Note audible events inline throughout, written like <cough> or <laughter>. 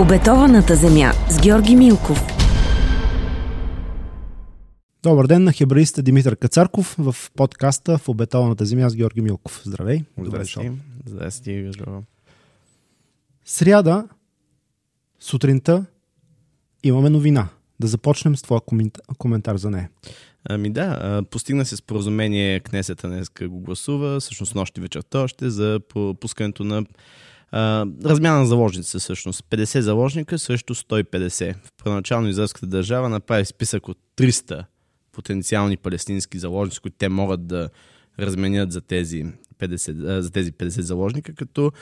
обетованата земя с Георги Милков. Добър ден на хебраиста Димитър Кацарков в подкаста в обетованата земя с Георги Милков. Здравей. Здрасти. Здрасти. Сряда, сутринта, имаме новина. Да започнем с твоя коментар за нея. Ами да, постигна се споразумение, Кнесета днес го гласува, всъщност нощи вечерта още, за пускането на размяна на заложници всъщност. 50 заложника срещу 150. В първоначално израелската държава направи списък от 300 потенциални палестински заложници, които те могат да разменят за тези 50, за тези 50 заложника, като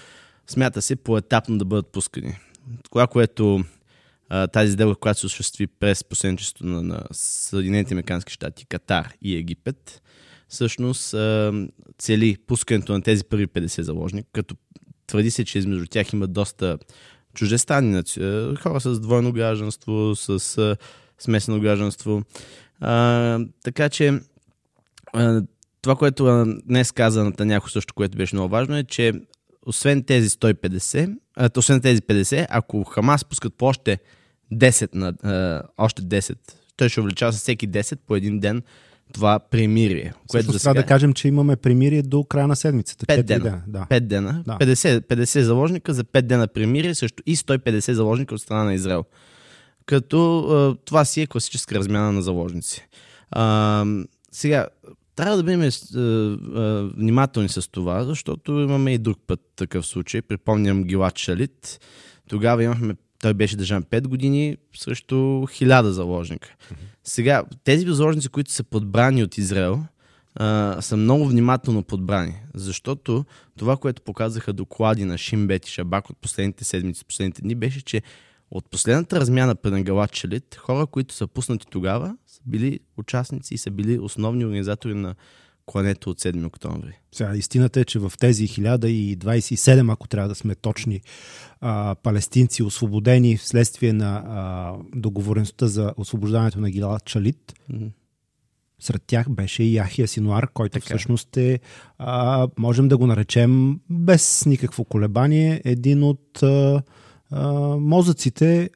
смята се поетапно да бъдат пускани. Това, което тази сделка, която се осъществи през посредничеството на, на Съединените американски щати, Катар и Египет, всъщност цели пускането на тези първи 50 заложника, като твърди се, че измежду тях има доста чуждестранни хора с двойно гражданство, с смесено гражданство. А, така че а, това, което днес каза Натаняко също, което беше много важно е, че освен тези 150, а, освен тези 50, ако Хамас пускат по още 10 на, а, още 10, той ще увеличава с всеки 10 по един ден това примирие. Което за сега... да кажем, че имаме примирие до края на седмицата. 5 дена. дена. Да. 5 дена. Да. 50, 50 заложника за 5 дена примирие също и 150 заложника от страна на Израел. Като това си е класическа размяна на заложници. А, сега, трябва да бъдем а, а, внимателни с това, защото имаме и друг път такъв случай. Припомням Гилат Шалит. Тогава имахме той беше държан 5 години срещу 1000 заложника. Сега, тези заложници, които са подбрани от Израел, а, са много внимателно подбрани, защото това, което показаха доклади на Шимбет и Шабак от последните седмици, последните дни, беше, че от последната размяна при Галат Чалит, хора, които са пуснати тогава, са били участници и са били основни организатори на клането от 7 октомври. Сега, истината е, че в тези 1027, ако трябва да сме точни, а, палестинци, освободени вследствие на а, договореността за освобождането на Гилат Чалит, mm-hmm. сред тях беше и Яхия Синуар, който така. всъщност е, а, можем да го наречем без никакво колебание, един от а, а, мозъците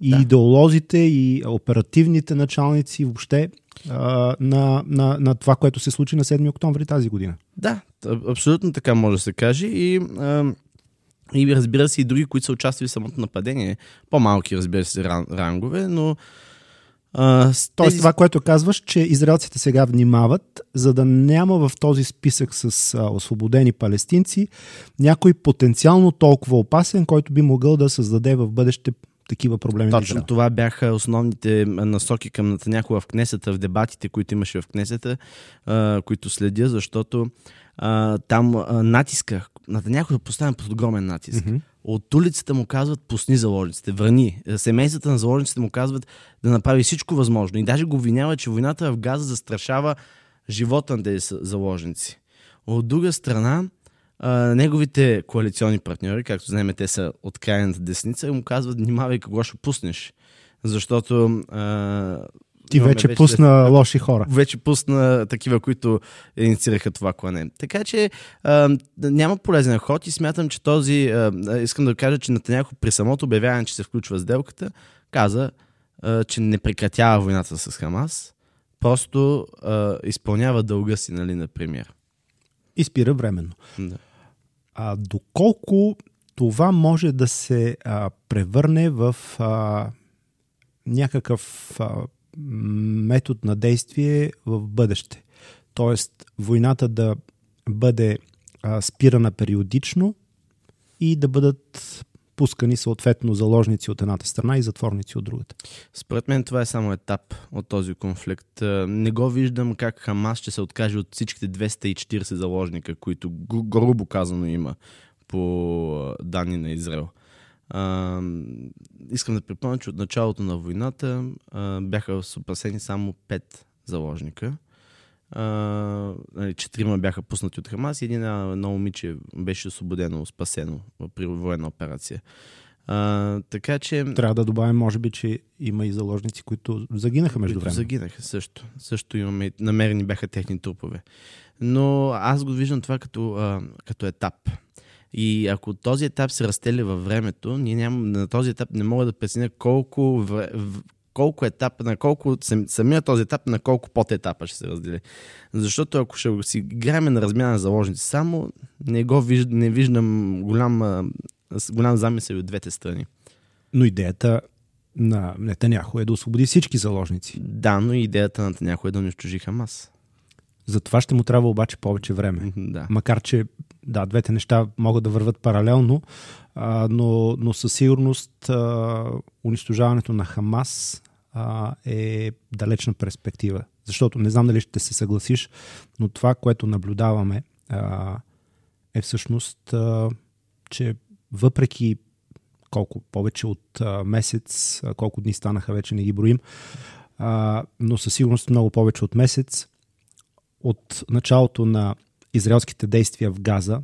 и да. идеолозите и оперативните началници въобще а, на, на, на това, което се случи на 7 октомври тази година. Да, абсолютно така може да се каже и а, и разбира се и други, които са участвали в самото нападение. По-малки, разбира се, рангове, но а, Тоест тези... това, което казваш, че израелците сега внимават, за да няма в този списък с а, освободени палестинци някой потенциално толкова опасен, който би могъл да създаде в бъдеще такива проблеми. Точно това бяха основните насоки към Натаняко в Кнесета, в дебатите, които имаше в Кнесета, които следя, защото там натиска, Натаняко да поставя под огромен натиск. Mm-hmm. От улицата му казват пусни заложниците, върни. Семействата на заложниците му казват да направи всичко възможно. И даже го обвинява, че войната в Газа застрашава живота на тези заложници. От друга страна, а, неговите коалиционни партньори, както знаем, те са от крайната десница, му казват, внимавай кого ще пуснеш. Защото а, ти вече, вече пусна лоши хора. Вече пусна такива, които инициираха това клане. Така че а, няма полезен ход и смятам, че този... А, искам да кажа, че Натаняко при самото обявяване, че се включва сделката, каза, а, че не прекратява войната с Хамас, просто а, изпълнява дълга си, нали, например. И спира временно. Да. А, доколко това може да се а, превърне в а, някакъв а, метод на действие в бъдеще. Тоест, войната да бъде а, спирана периодично и да бъдат пускани съответно заложници от едната страна и затворници от другата. Според мен това е само етап от този конфликт. Не го виждам как Хамас ще се откаже от всичките 240 заложника, които грубо казано има по данни на Израел. А, искам да припомня, че от началото на войната а, бяха съпасени само 5 заложника. Нали, четирима бяха пуснати от Хамас и един едно момиче беше освободено, спасено при военна операция. А, така че... Трябва да добавим, може би, че има и заложници, които загинаха между време. Загинаха също. Също имаме, намерени бяха техни трупове. Но аз го виждам това като, а, като етап. И ако този етап се разтеля във времето, ние ням, на този етап не мога да преценя колко, вре, колко етап, на колко самия този етап, на колко под етапа ще се раздели. Защото ако ще си играем на размяна на заложници, само не, го виж, не виждам голям, голям замисъл от двете страни. Но идеята на Нетаняхо е да освободи всички заложници. Да, но идеята на Нетаняхо е да унищожи Хамас. За това ще му трябва обаче повече време. Да. Макар, че да, двете неща могат да върват паралелно, а, но, но със сигурност а, унищожаването на Хамас а, е далечна перспектива. Защото не знам дали ще се съгласиш, но това, което наблюдаваме, а, е всъщност, а, че въпреки колко повече от а, месец, а, колко дни станаха, вече не ги броим, а, но със сигурност много повече от месец, от началото на израелските действия в Газа,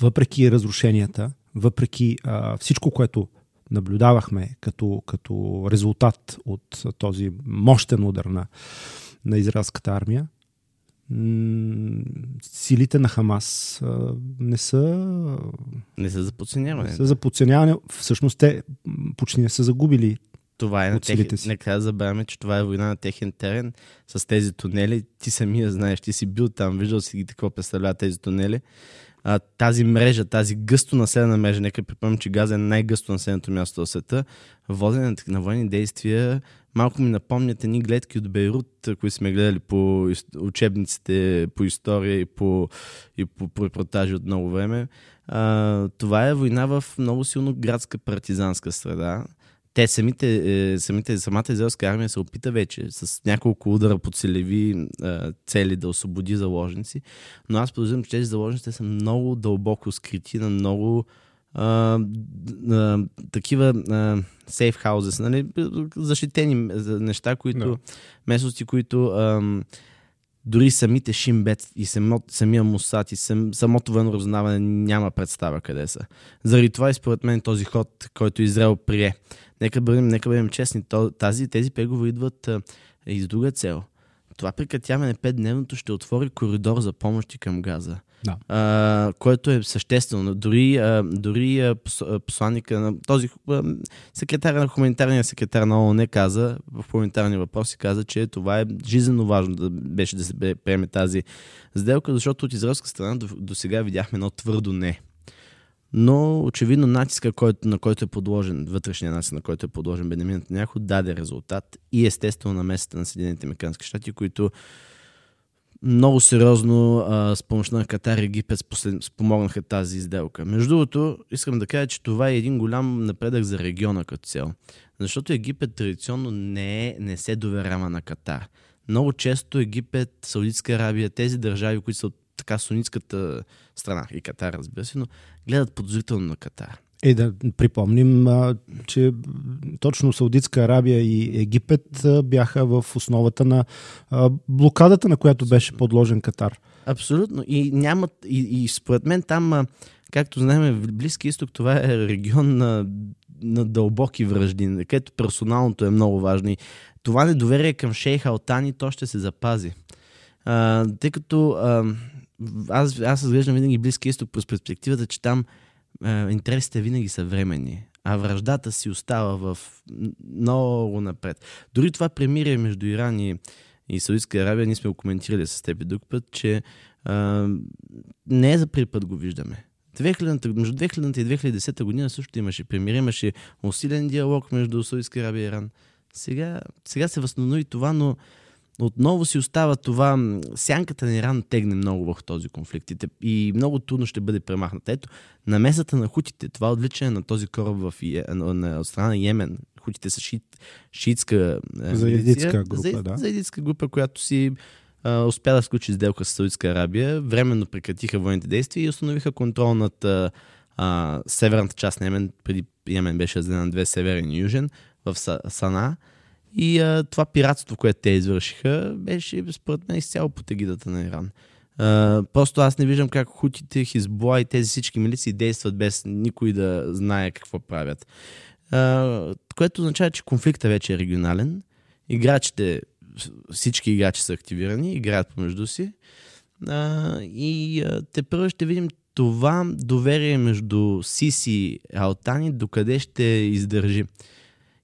въпреки разрушенията, въпреки а, всичко, което наблюдавахме като, като резултат от този мощен удар на, на израелската армия, силите на Хамас не са. Не са за подценяване. Не са за подценяване. Всъщност те почти не са загубили. Това е на техен... си. Нека забравяме, че това е война на техен терен с тези тунели. Ти самия знаеш, ти си бил там, виждал си ги какво представляват тези тунели а, тази мрежа, тази гъсто населена мрежа, нека припомням, че Газа е най-гъсто населеното място в света, водене на военни действия, малко ми напомнят едни гледки от Бейрут, които сме гледали по учебниците по история и по, и по, по репортажи от много време. А, това е война в много силно градска партизанска среда те самите, е, самите, самата израелска армия се опита вече с няколко удара по целеви е, цели да освободи заложници, но аз подозирам, че тези заложници са много дълбоко скрити на много а, а, такива сейф хаузес, нали? защитени неща, които, no. местности, които а, дори самите Шимбет и самия Мусат и сам, самото военно разузнаване няма представа къде са. Заради това и според мен този ход, който Израел прие, нека бъдем, нека бъдем честни, тази, тези преговори идват а, и с друга цел. Това прекратяване 5-дневното ще отвори коридор за помощи към Газа. Да. А, което е съществено. Дори, а, дори а, посланника на този а, секретар на хуманитарния секретар на ООН каза, в хуманитарни въпроси каза, че това е жизненно важно да беше да се приеме тази сделка, защото от израелска страна до, до сега видяхме едно твърдо не но очевидно натиска, който, на който е подложен, вътрешния натиск, на който е подложен Бенемин Няхо, даде резултат и естествено на местата на Съединените Американски щати, които много сериозно а, с помощта на Катар и Египет спомогнаха тази изделка. Между другото, искам да кажа, че това е един голям напредък за региона като цяло. Защото Египет традиционно не, е, не се доверява на Катар. Много често Египет, Саудитска Арабия, тези държави, които са от така сунитската страна и Катар, разбира се, но гледат подозрително на Катар. Е, да припомним, а, че точно Саудитска Арабия и Египет а, бяха в основата на а, блокадата, на която беше подложен Катар. Абсолютно. И, нямат, и, и според мен там, както знаем, в Близки изток това е регион на, на дълбоки връжди, където персоналното е много важно. И това недоверие към шейха Алтани, то ще се запази. А, тъй като а, аз, аз разглеждам винаги Близки изток през перспективата, че там е, интересите винаги са временни, а връждата си остава в много напред. Дори това премирие между Иран и, и Саудитска Арабия, ние сме го коментирали с теб друг път, че е, не е за първи път го виждаме. 2000, между 2000 и 2010 година също имаше премирие, имаше усилен диалог между Саудитска Арабия и Иран. Сега, сега се възстанови това, но отново си остава това, сянката на Иран тегне много в този конфликт и много трудно ще бъде премахната. Ето, намесата на хутите, това отвличане на този кораб в, на, на, от страна на Йемен, хутите са шит, шиитска е, заедитска група, за, да. Заедитска група, която си а, успя да сключи сделка с Саудитска Арабия, временно прекратиха военните действия и установиха контрол над а, а, северната част на Йемен, преди Йемен беше разделен на две северен и южен, в Сана. И а, това пиратство, което те извършиха, беше според мен изцяло под егидата на Иран. А, просто аз не виждам как хутите, Хизбола и тези всички милиции действат без никой да знае какво правят. А, което означава, че конфликтът вече е регионален. Играчите, всички играчи са активирани, играят помежду си. А, и а, те първо ще видим това доверие между Сиси и Алтани докъде ще издържи.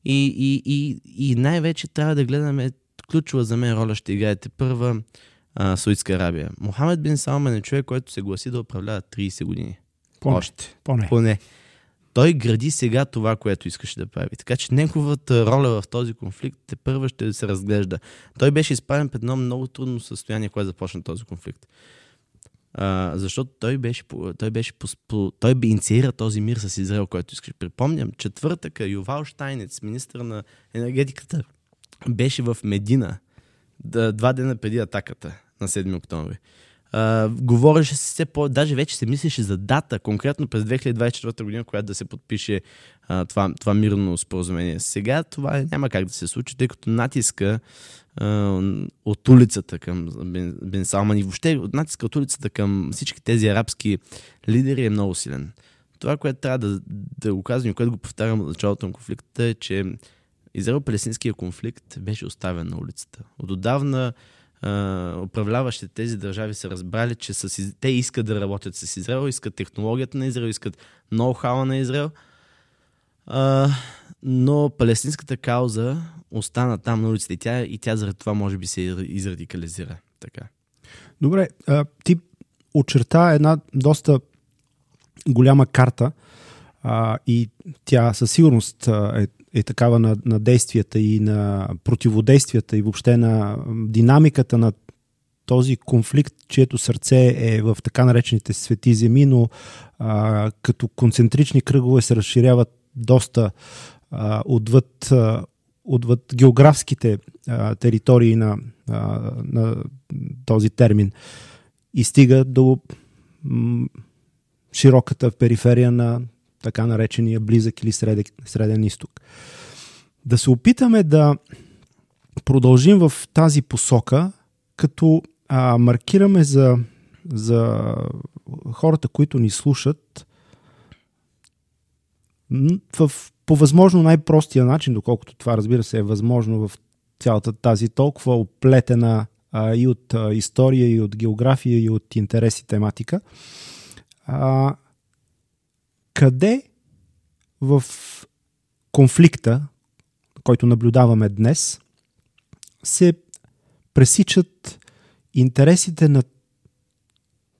И, и, и, и най-вече трябва да гледаме, ключова за мен роля ще играете първа а, Саудитска Арабия. Мохамед бин Салман е човек, който се гласи да управлява 30 години. Поне. Още. Поне. Поне. Той гради сега това, което искаше да прави. Така че неговата роля в този конфликт те първа ще се разглежда. Той беше изправен пред едно много трудно състояние, когато започна този конфликт. А, защото той беше, той беше той инициира този мир с Израел, който искаш. Припомням, четвъртъка Ювал Штайнец, министър на енергетиката, беше в Медина два дена преди атаката на 7 октомври. А, говореше се все по... Даже вече се мислеше за дата, конкретно през 2024 година, която да се подпише а, това, това мирно споразумение. Сега това няма как да се случи, тъй като натиска а, от улицата към Бен, Бен Салман и въобще натиска от улицата към всички тези арабски лидери е много силен. Това, което трябва да, да го казвам и което го повтарям от началото на конфликта е, че Израел-палестинския конфликт беше оставен на улицата. От отдавна а, управляващите тези държави са разбрали, че с, те искат да работят с Израел, искат технологията на Израел, искат ноу-хауа на Израел. А, но палестинската кауза остана там на улицата и тя, и тя заради това може би се израдикализира. Така. Добре, а, ти очерта една доста голяма карта а, и тя със сигурност е, е такава на, на действията и на противодействията и въобще на динамиката на този конфликт, чието сърце е в така наречените свети земи, но а, като концентрични кръгове се разширяват доста а, отвъд, а, отвъд географските а, територии на, а, на този термин и стига до м, широката периферия на така наречения близък или среден, среден изток. Да се опитаме да продължим в тази посока, като а, маркираме за, за хората, които ни слушат, в, по възможно най-простия начин, доколкото това разбира се е възможно в цялата тази толкова оплетена а, и от а, история, и от география, и от интереси тематика. А, къде в конфликта, който наблюдаваме днес, се пресичат интересите на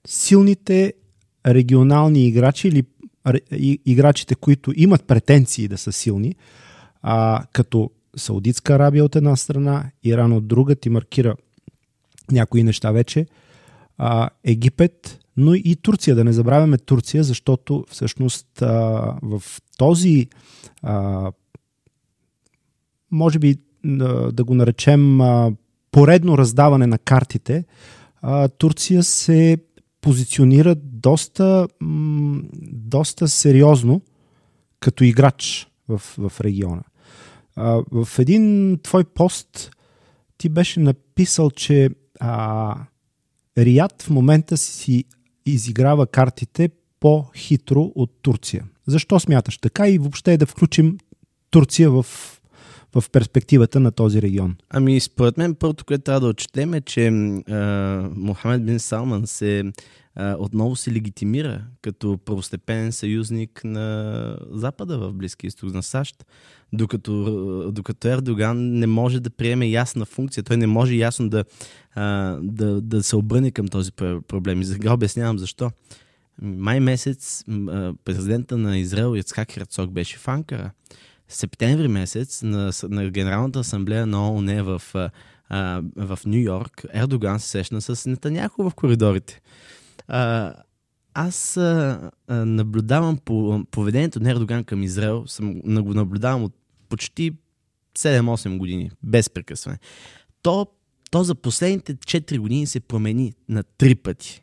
силните регионални играчи или играчите, които имат претенции да са силни, а, като Саудитска Арабия от една страна, Иран от друга, ти маркира някои неща вече, а, Египет, но и Турция. Да не забравяме Турция, защото всъщност а, в този, а, може би да, да го наречем а, поредно раздаване на картите, а, Турция се позиционира доста, доста сериозно като играч в, в региона. В един твой пост ти беше написал, че а, Рият в момента си изиграва картите по-хитро от Турция. Защо смяташ така и въобще да включим Турция в, в перспективата на този регион? Ами, според мен, първото, което трябва да отчетем е, че а, Мохамед бин Салман се а, отново се легитимира като първостепенен съюзник на Запада в Близкия изток на САЩ, докато, докато Ердоган не може да приеме ясна функция, той не може ясно да, а, да, да се обърне към този проблем. И сега обяснявам защо. Май месец президента на Израел Яцхак Херцог беше в Анкара. Септември месец на, на Генералната асамблея на ООН в, в Нью Йорк Ердоган се срещна с Нетаняхо в коридорите. А, аз а, наблюдавам по поведението на Ердоган към Израел, съм, го наблюдавам от почти 7-8 години, без прекъсване. То, то за последните 4 години се промени на три пъти.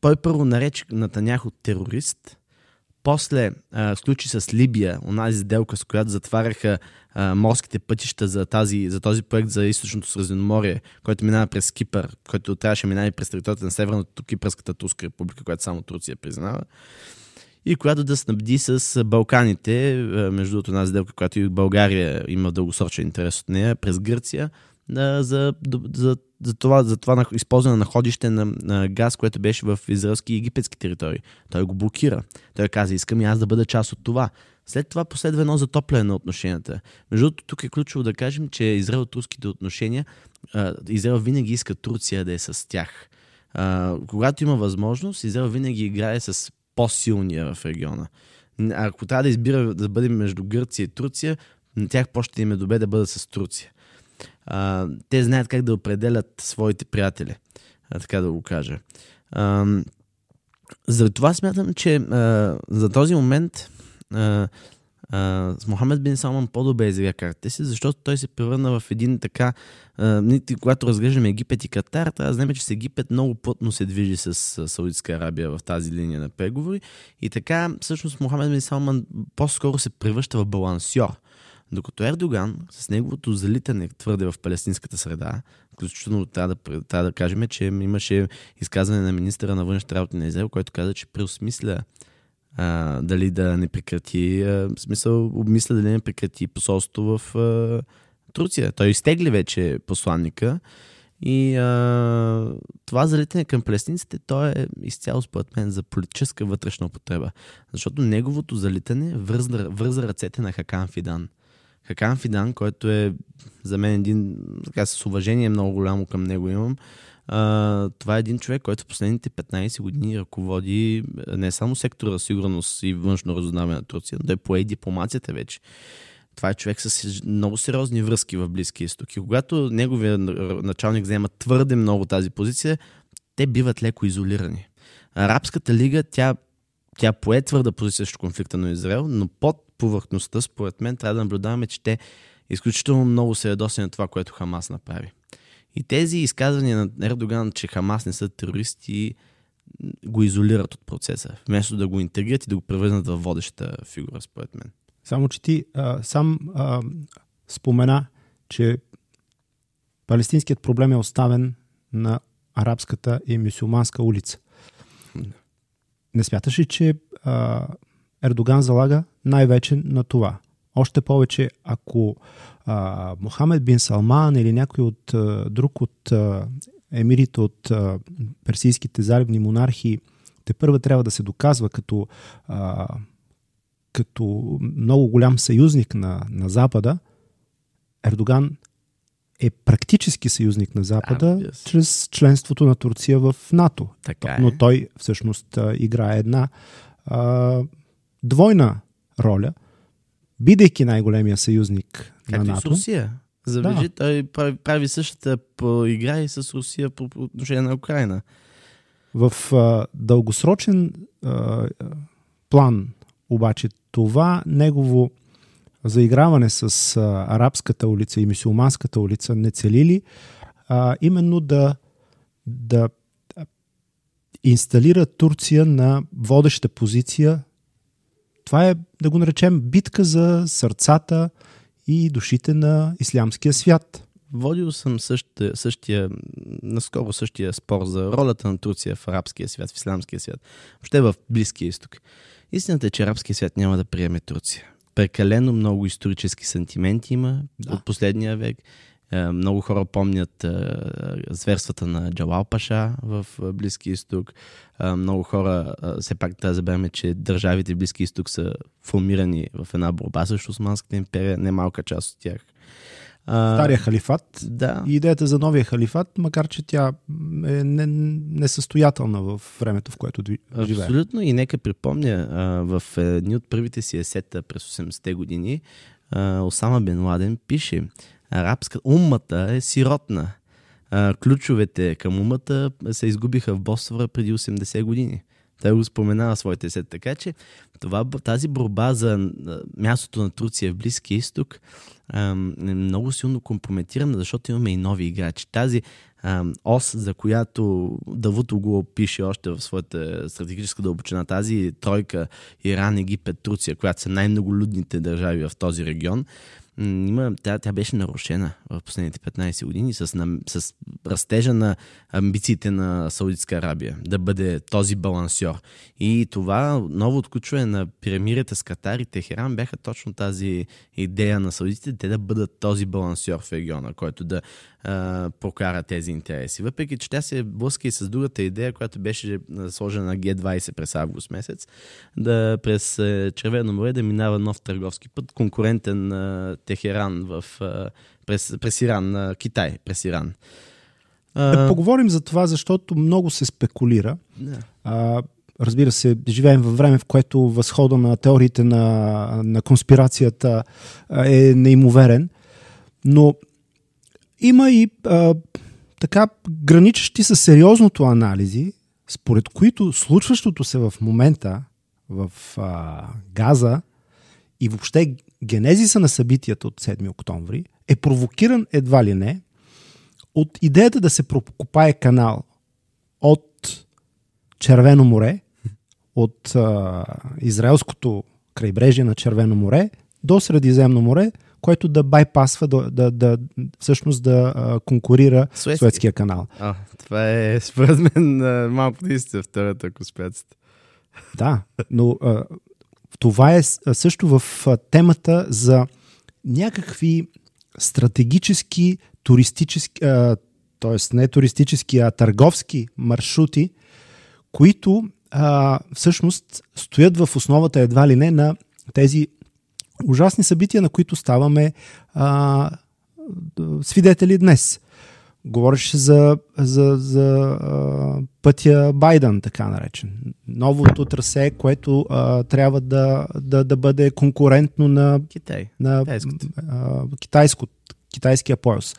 Той първо нарече Натаняхо терорист, после а, сключи с Либия онази сделка, с която затваряха а, морските пътища за, тази, за този проект за източното Средиземноморие, който минава през Кипър, който трябваше минава през територията на Северната Кипърската Турска република, която само Турция признава и която да снабди с Балканите, между другото една сделка, която и България има дългосрочен интерес от нея, през Гърция, за, за за това, за това използване на находище на, на газ, което беше в израелски и египетски територии. Той го блокира. Той каза, искам и аз да бъда част от това. След това последва едно затопляне на отношенията. Между другото, тук е ключово да кажем, че Израел от руските отношения, Израел винаги иска Турция да е с тях. когато има възможност, Израел винаги играе с по-силния в региона. Ако трябва да избира да бъде между Гърция и Турция, на тях по-ще им е добре да бъдат с Турция. А, те знаят как да определят своите приятели, а, така да го кажа. А, заради това смятам, че а, за този момент а, а, с Мохамед Бин Салман по-добре изигра картите си, защото той се превърна в един така... А, когато разглеждаме Египет и Катар, трябва да знаем, че с Египет много плътно се движи с Саудитска Арабия в тази линия на преговори. И така, всъщност, Мохамед Бин Салман по-скоро се превръща в балансьор. Докато Ердоган, с неговото залитане твърде в палестинската среда, включително трябва да, трябва да кажем, че имаше изказване на министра на външните работи на Израел, който каза, че преосмисля а, дали да не прекрати, а, в смисъл обмисля дали не прекрати посолство в а, Турция. Той изтегли вече посланника и а, това залитане към палестинците, то е изцяло според мен за политическа вътрешна употреба. Защото неговото залитане върза, върза ръцете на Хакан Фидан. Хакан Фидан, който е за мен един, така с уважение много голямо към него имам, а, това е един човек, който в последните 15 години ръководи не само сектора сигурност и външно разузнаване на Турция, но да е пое дипломацията вече. Това е човек с много сериозни връзки в Близкия изток. И когато неговия началник взема твърде много тази позиция, те биват леко изолирани. Арабската лига, тя, тя пое твърда позиция срещу конфликта на Израел, но под повърхността, според мен, трябва да наблюдаваме, че те изключително много се ядоси на това, което Хамас направи. И тези изказвания на Ердоган, че Хамас не са терористи, го изолират от процеса, вместо да го интегрират и да го превърнат в водеща фигура, според мен. Само, че ти а, сам а, спомена, че палестинският проблем е оставен на арабската и мусулманска улица. Не смяташ ли, че а, Ердоган залага най-вече на това? Още повече, ако а, Мохамед бин Салман или някой от а, друг от а, емирите от а, персийските заливни монархии те първа трябва да се доказва като, а, като много голям съюзник на, на Запада, Ердоган е практически съюзник на Запада да, чрез членството на Турция в НАТО. Така е. Но той всъщност играе една а, двойна роля – бидейки най-големия съюзник Както на НАТО. И с Русия. Забележи, да. той прави, прави същата по игра и с Русия по, по отношение на Украина. В а, дългосрочен а, план обаче това негово заиграване с а, арабската улица и мусулманската улица не целили а, именно да, да инсталира Турция на водеща позиция това е, да го наречем, битка за сърцата и душите на ислямския свят. Водил съм същия, същия, наскоро същия спор за ролята на Турция в арабския свят, в исламския свят, въобще в Близкия изток. Истината е, че арабския свят няма да приеме Турция. Прекалено много исторически сантименти има да. от последния век. Е, много хора помнят е, зверствата на Джалал Паша в е, Близки изток. Много хора, все пак да забравяме, че държавите Близки изток са формирани в една борба срещу Османската империя, немалка част от тях. Стария халифат да. и идеята за новия халифат, макар че тя е несъстоятелна в времето, в което живее. Абсолютно и нека припомня, в едни от първите си есета през 80-те години Осама Бен Ладен пише арабска умата е сиротна. А, ключовете към умата се изгубиха в Босфора преди 80 години. Той го споменава своите сет. Така че това, тази борба за мястото на Турция в Близкия изток е много силно компрометирана, защото имаме и нови играчи. Тази ос, за която Давуто го пише още в своята стратегическа дълбочина, тази тройка Иран, Египет, Турция, която са най-многолюдните държави в този регион, има, тя, тя беше нарушена в последните 15 години с, с растежа на амбициите на Саудитска Арабия да бъде този балансьор. И това ново отключване на пирамидите с Катар и Техеран бяха точно тази идея на саудитите, те да бъдат този балансьор в региона, който да а, прокара тези интереси. Въпреки, че тя се блъска и с другата идея, която беше сложена на Г20 през август месец, да през Червено море да минава нов търговски път, конкурентен на Техеран в, през, през Иран, Китай, през Иран. Да поговорим за това, защото много се спекулира. А, разбира се, живеем във време, в което възхода на теориите на, на конспирацията е неимоверен, но има и а, така граничещи с сериозното анализи, според които случващото се в момента в а, Газа и въобще генезиса на събитията от 7 октомври е провокиран едва ли не от идеята да се прокопае канал от Червено море, от а, израелското крайбрежие на Червено море до Средиземно море, което да байпасва, да, да, да всъщност да а, конкурира Суетски. Суетския канал. А, това е според мен малко наистина втората конспирацията. Да, но а, това е също в темата за някакви стратегически, туристически, т.е. не туристически, а търговски маршрути, които а, всъщност стоят в основата едва ли не на тези ужасни събития, на които ставаме а, свидетели днес. Говореше за, за, за а, пътя Байден, така наречен. Новото трасе, което а, трябва да, да, да бъде конкурентно на, Китай. на а, китайско, китайския пояс.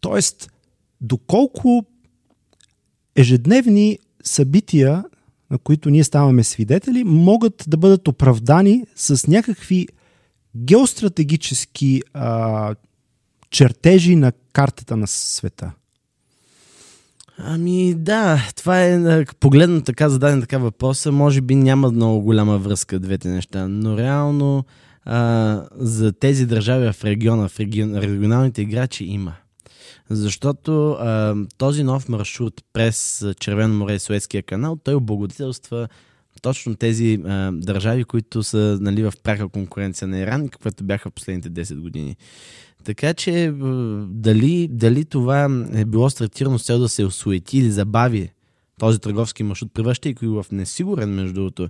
Тоест, доколко ежедневни събития, на които ние ставаме свидетели, могат да бъдат оправдани с някакви геостратегически а, чертежи на картата на света? Ами да, това е погледно така, зададен така въпроса, може би няма много голяма връзка двете неща, но реално а, за тези държави в региона, в регион, регионалните играчи има. Защото а, този нов маршрут през Червено море и Суетския канал, той облагодетелства точно тези а, държави, които са нали, в пряка конкуренция на Иран, каквото бяха в последните 10 години. Така че дали, дали това е било стартирано с цел да се осуети или забави този търговски маршрут, превръщайки го в несигурен, между другото.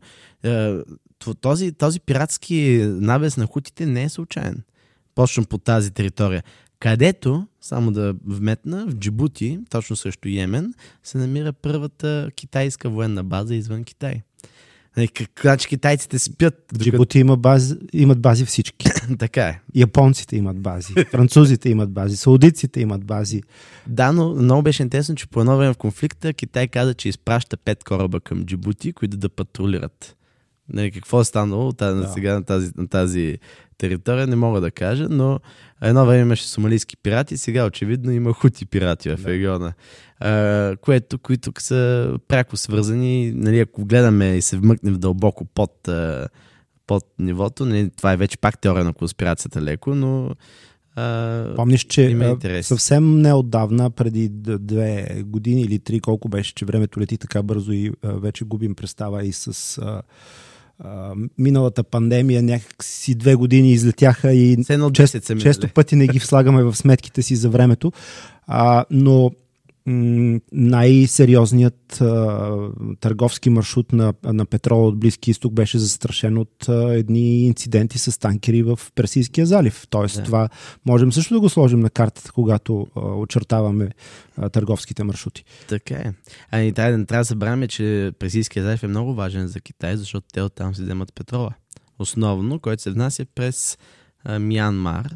Този, този пиратски набез на хутите не е случайен. Почвам по тази територия. Където, само да вметна, в Джибути, точно срещу Йемен, се намира първата китайска военна база извън Китай. Нали, значи китайците спят. В Джибути има бази, имат бази всички. <coughs> така е. Японците имат бази, французите имат бази, саудиците имат бази. Да, но много беше интересно, че по едно време в конфликта Китай каза, че изпраща пет кораба към Джибути, които да патрулират. Нали, какво е станало тази, да. сега на тази, на тази територия, не мога да кажа, но едно време имаше сомалийски пирати, сега очевидно има хути пирати в да. региона а, което, които са пряко свързани. Нали, ако гледаме и се вмъкнем дълбоко под, под нивото, нали, това е вече пак теория на конспирацията леко, но а, Помниш, че съвсем неотдавна, преди две години или три, колко беше, че времето лети така бързо и а, вече губим представа и с а, а, миналата пандемия някакси две години излетяха и често, често пъти не ги слагаме в сметките си за времето. А, но най-сериозният а, търговски маршрут на, на петрола от Близки изток беше застрашен от а, едни инциденти с танкери в Персийския залив. Тоест, да. това можем също да го сложим на картата, когато а, очертаваме а, търговските маршрути. Така е. Ами, трябва, трябва да забравяме, че Персийския залив е много важен за Китай, защото те оттам се вземат петрола. Основно, който се внася през а, Мянмар,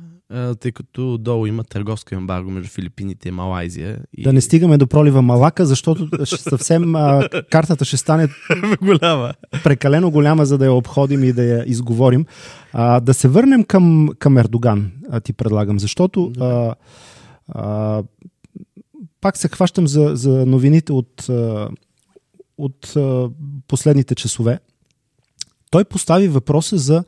тъй като долу има търговско ембарго между Филипините и Малайзия. И... Да не стигаме до пролива Малака, защото <laughs> съвсем а, картата ще стане голяма. прекалено голяма, за да я обходим и да я изговорим. А, да се върнем към, към Ердоган, а, ти предлагам, защото а, а, пак се хващам за, за новините от, от последните часове. Той постави въпроса за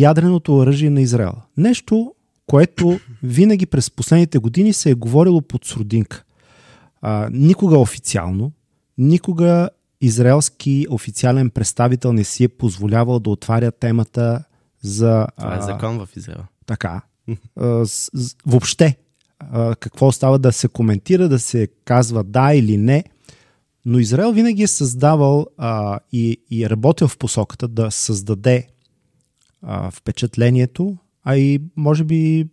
ядреното оръжие на Израел. Нещо, което винаги през последните години се е говорило под сурдинка. А, никога официално, никога израелски официален представител не си е позволявал да отваря темата за... Това е закон в Израел. Така. <laughs> А, с, с, въобще, а, какво става да се коментира, да се казва да или не. Но Израел винаги е създавал а, и, и е работил в посоката да създаде впечатлението, а и може би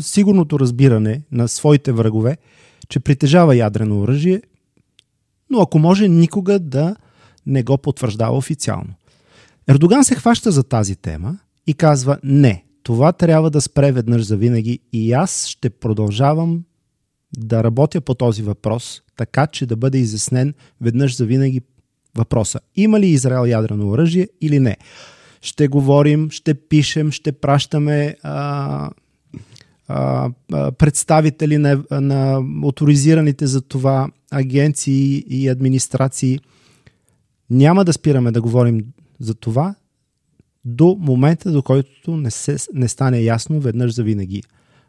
сигурното разбиране на своите врагове, че притежава ядрено оръжие, но ако може никога да не го потвърждава официално. Ердоган се хваща за тази тема и казва не, това трябва да спре веднъж за винаги и аз ще продължавам да работя по този въпрос, така че да бъде изяснен веднъж за винаги въпроса. Има ли Израел ядрено оръжие или не? Ще говорим, ще пишем, ще пращаме а, а, представители на, на авторизираните за това агенции и администрации. Няма да спираме да говорим за това до момента, до който не, се, не стане ясно веднъж за винаги.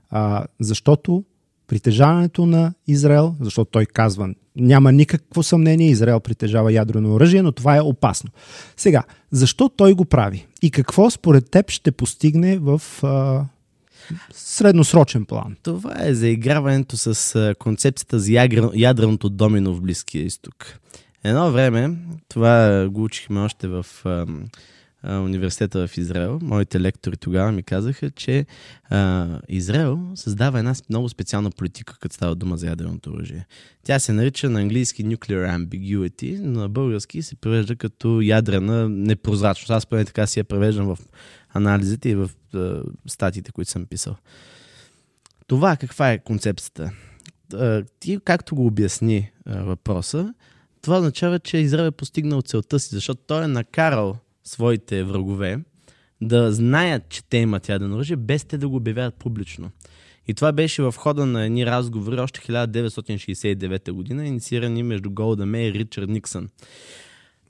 А, защото притежаването на Израел, защото той казва, няма никакво съмнение, Израел притежава ядрено оръжие, но това е опасно. Сега, защо той го прави? И какво според теб ще постигне в а, средносрочен план? Това е заиграването с концепцията за ядреното домино в Близкия изток. Едно време, това го учихме още в университета в Израел, моите лектори тогава ми казаха, че а, Израел създава една много специална политика, като става дума за ядреното оръжие. Тя се нарича на английски nuclear ambiguity, но на български се превежда като ядрена непрозрачност. Аз поне така си я превеждам в анализите и в а, статиите, които съм писал. Това каква е концепцията? Ти, както го обясни а, въпроса, това означава, че Израел е постигнал целта си, защото той е накарал своите врагове да знаят, че те имат ядрено оръжие, без те да го обявяват публично. И това беше в хода на едни разговори още 1969 година, инициирани между Голда Мей и Ричард Никсън.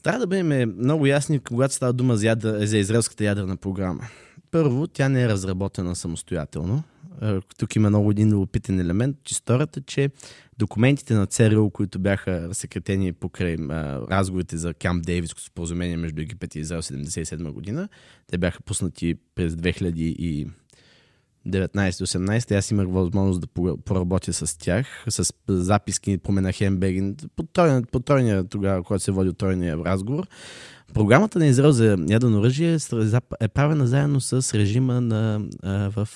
Трябва да бъдем много ясни, когато става дума за, ядър, за израелската ядрена програма. Първо, тя не е разработена самостоятелно. Тук има много един любопитен елемент от историята, че документите на ЦРУ, които бяха разсекретени покрай а, разговорите за Камп Дейвиско споразумение между Египет и Израел 77 година, те бяха пуснати през 2019-18. Аз имах възможност да поработя с тях, с записки по Менахем по, тройния, по тройния тогава, когато се води тройния разговор. Програмата на Израел за ядрено оръжие е правена заедно с режима на, в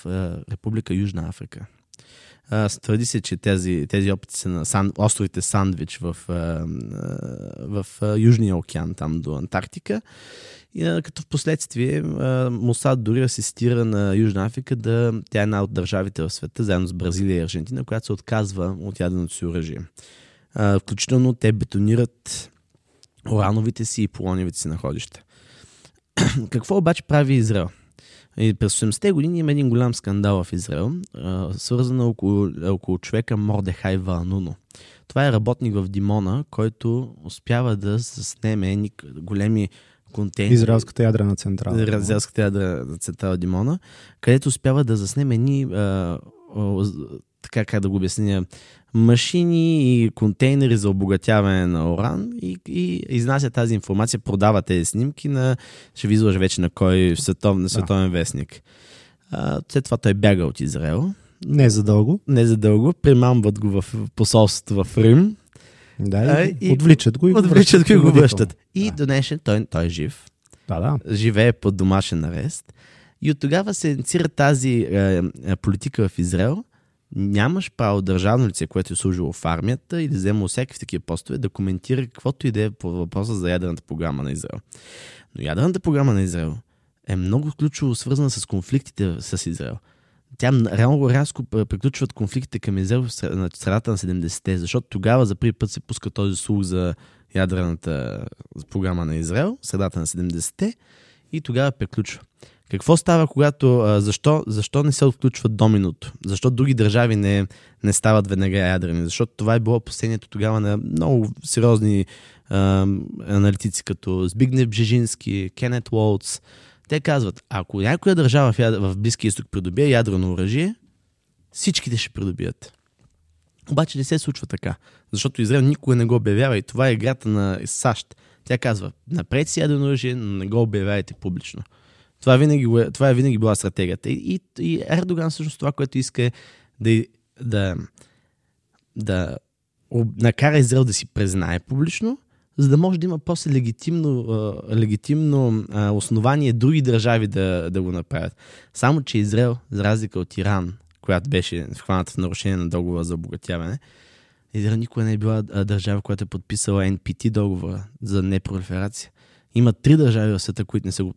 Република Южна Африка. Твърди се, че тези, тези опити са на сан, островите Сандвич в, в, в Южния океан, там до Антарктика. И, като в последствие Мосад дори асистира на Южна Африка да тя е една от държавите в света, заедно с Бразилия и Аржентина, която се отказва от яденото си оръжие. Включително те бетонират урановите си и полониевите си находища. <clears throat> Какво обаче прави Израел? И през 80-те години има един голям скандал в Израел, свързан около, около човека Мордехай Вануно. Това е работник в Димона, който успява да снеме големи контейнери. Израелската ядрена централа. Израелската ядрена централа Димона, където успява да заснеме ни така как да го обясня, машини и контейнери за обогатяване на уран и, и изнася тази информация, продава тези снимки на, ще ви излъжа вече на кой светов, на световен да. вестник. А, след това той бяга от Израел. Не за дълго. Не за дълго. Примамват го в посолството в Рим. Да, а, и отвличат го и отвличат го и го връщат. И да. до днешен той, той е жив. Да, да. Живее под домашен арест. И от тогава се инициира тази е, е, политика в Израел, нямаш право държавно лице, което е служило в армията или взема всякакви такива постове, да коментира каквото и да е по въпроса за ядрената програма на Израел. Но ядрената програма на Израел е много ключово свързана с конфликтите с Израел. Тя реално рязко приключват конфликтите към Израел в средата на 70-те, защото тогава за първи път се пуска този слух за ядрената програма на Израел, средата на 70-те, и тогава приключва. Какво става, когато. Защо, защо не се отключват доминото? Защо други държави не, не стават веднага ядрени? Защото това е било последнието тогава на много сериозни а, аналитици, като Збигнев Бжежински, Кенет Уолтс. Те казват, ако някоя държава в, в Близкия изток придобие ядрено оръжие, всичките ще придобият. Обаче не се случва така, защото Израел никога не го обявява и това е играта на САЩ. Тя казва, напред си ядрено оръжие, но не го обявяйте публично. Това, винаги, е- това е винаги била стратегията. И, и, Ердоган всъщност това, което иска е да, да, да накара Израел да си признае публично, за да може да има после легитимно, легитимно основание други държави да, да го направят. Само, че Израел, за разлика от Иран, която беше хваната в нарушение на договора за обогатяване, Израел никога не е била държава, която е подписала NPT договора за непролиферация. Има три държави в света, които не са го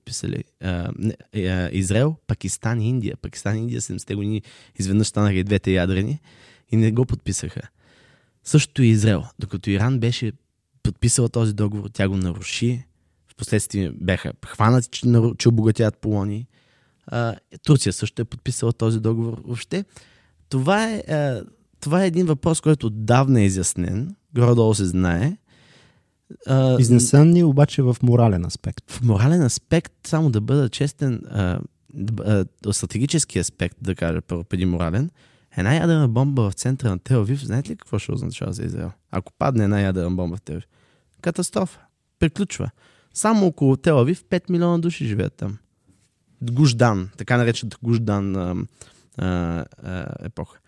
не, а, Израел, Пакистан и Индия. Пакистан и Индия 70-те години изведнъж станаха и двете ядрени и не го подписаха. Същото и Израел. Докато Иран беше подписала този договор, тя го наруши. Впоследствие бяха хванати, че, че обогатяват полони. Турция също е подписала този договор. Въобще, това е, това е един въпрос, който отдавна е изяснен. Горе-долу се знае. А, ни обаче в морален аспект. в морален аспект, само да бъда честен, а, а, стратегически аспект, да кажа първо преди морален, една ядрена бомба в центъра на Телавив, знаете ли какво ще означава за Израел? Ако падне една ядрена бомба в Телавив, катастрофа. Приключва. Само около Телавив 5 милиона души живеят там. Гуждан, така наречената Гуждан а, а, а, епоха.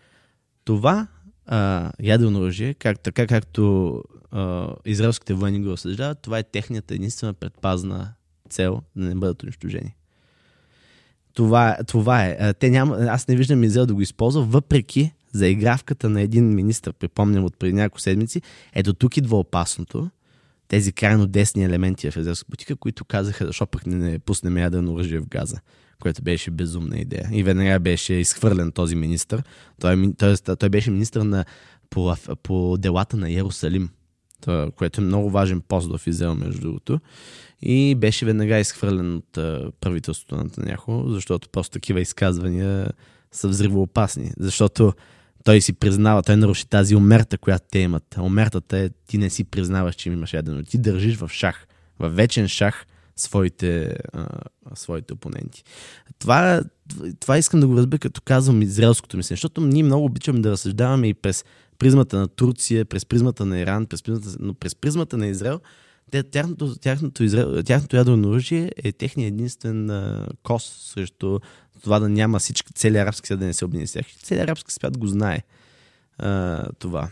Това а, ядрено оръжие, как, така както а, израелските военни го осъждават, това е техната единствена предпазна цел да не бъдат унищожени. Това, това е. Те няма, аз не виждам Израел да го използва, въпреки заигравката на един министр, припомням от преди няколко седмици, ето тук идва опасното. Тези крайно десни елементи в израелска политика, които казаха, защо пък не, не пуснем ядрено оръжие в Газа, което беше безумна идея. И веднага беше изхвърлен този министр. Той, е тоест, той беше министр на, по, по делата на Иерусалим, то, което е много важен пост в Израел, между другото. И беше веднага изхвърлен от правителството на Натаняхо, защото просто такива изказвания са взривоопасни. Защото той си признава, той наруши тази омерта, която те имат. Омертата е, ти не си признаваш, че имаш ядрено. Ти държиш в шах, в вечен шах своите, а, своите опоненти. Това, това искам да го разбера, като казвам израелското мислене, защото ние много обичаме да разсъждаваме и през призмата на Турция, през призмата на Иран, през призмата, но през призмата на Израел, тяхното, тяхното, тяхното ядрено оръжие е техният единствен а, кос срещу това да няма всички, целият арабски свят да не се обедини с тях. Целият арабски свят го знае а, това.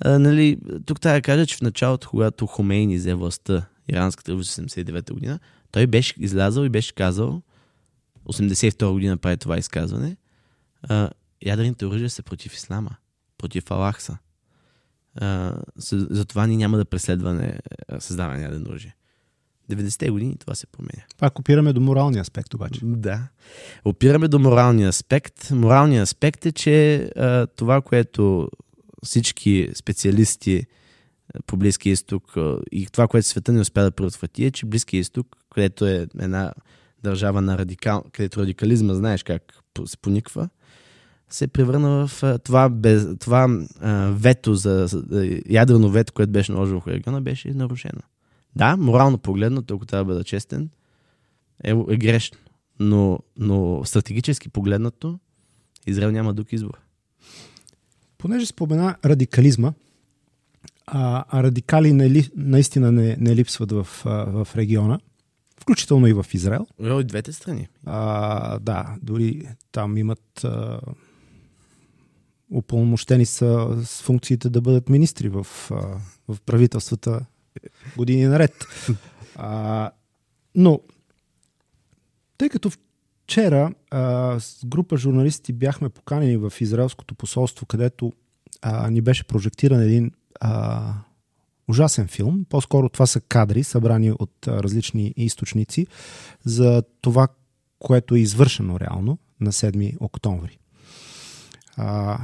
А, нали, тук трябва да кажа, че в началото, когато Хомейни взе властта, иранската революция 79 година, той беше излязъл и беше казал, 82 година прави това изказване, а, ядрените оръжия са против ислама, против Аллах са. А, с- затова ние няма да преследваме а, създаване на оръжие. 90-те години това се променя. Пак опираме до моралния аспект обаче. Да. Опираме до моралния аспект. Моралният аспект е, че а, това, което всички специалисти по Близкия изток и това, което света не успя да предотврати е, че Близкия изток, където е една държава на радикал, където радикализма, знаеш как се пониква, се превърна в а, това, без, това а, вето за, за ядрено вето, което беше наложено в региона, беше нарушено. Да, морално погледнато, ако трябва да бъда честен, е, е грешно. Но, но стратегически погледнато, Израел няма друг избор. Понеже спомена радикализма, а, а радикали не, ли- наистина не, не липсват в, а, в региона, включително и в Израел. Е, От двете страни. А, да, дори там имат а, упълномощени са с функциите да бъдат министри в, в правителствата години наред. А, но, тъй като вчера а, с група журналисти бяхме поканени в израелското посолство, където а, ни беше прожектиран един а, ужасен филм. По-скоро това са кадри, събрани от а, различни източници за това, което е извършено реално на 7 октомври. А,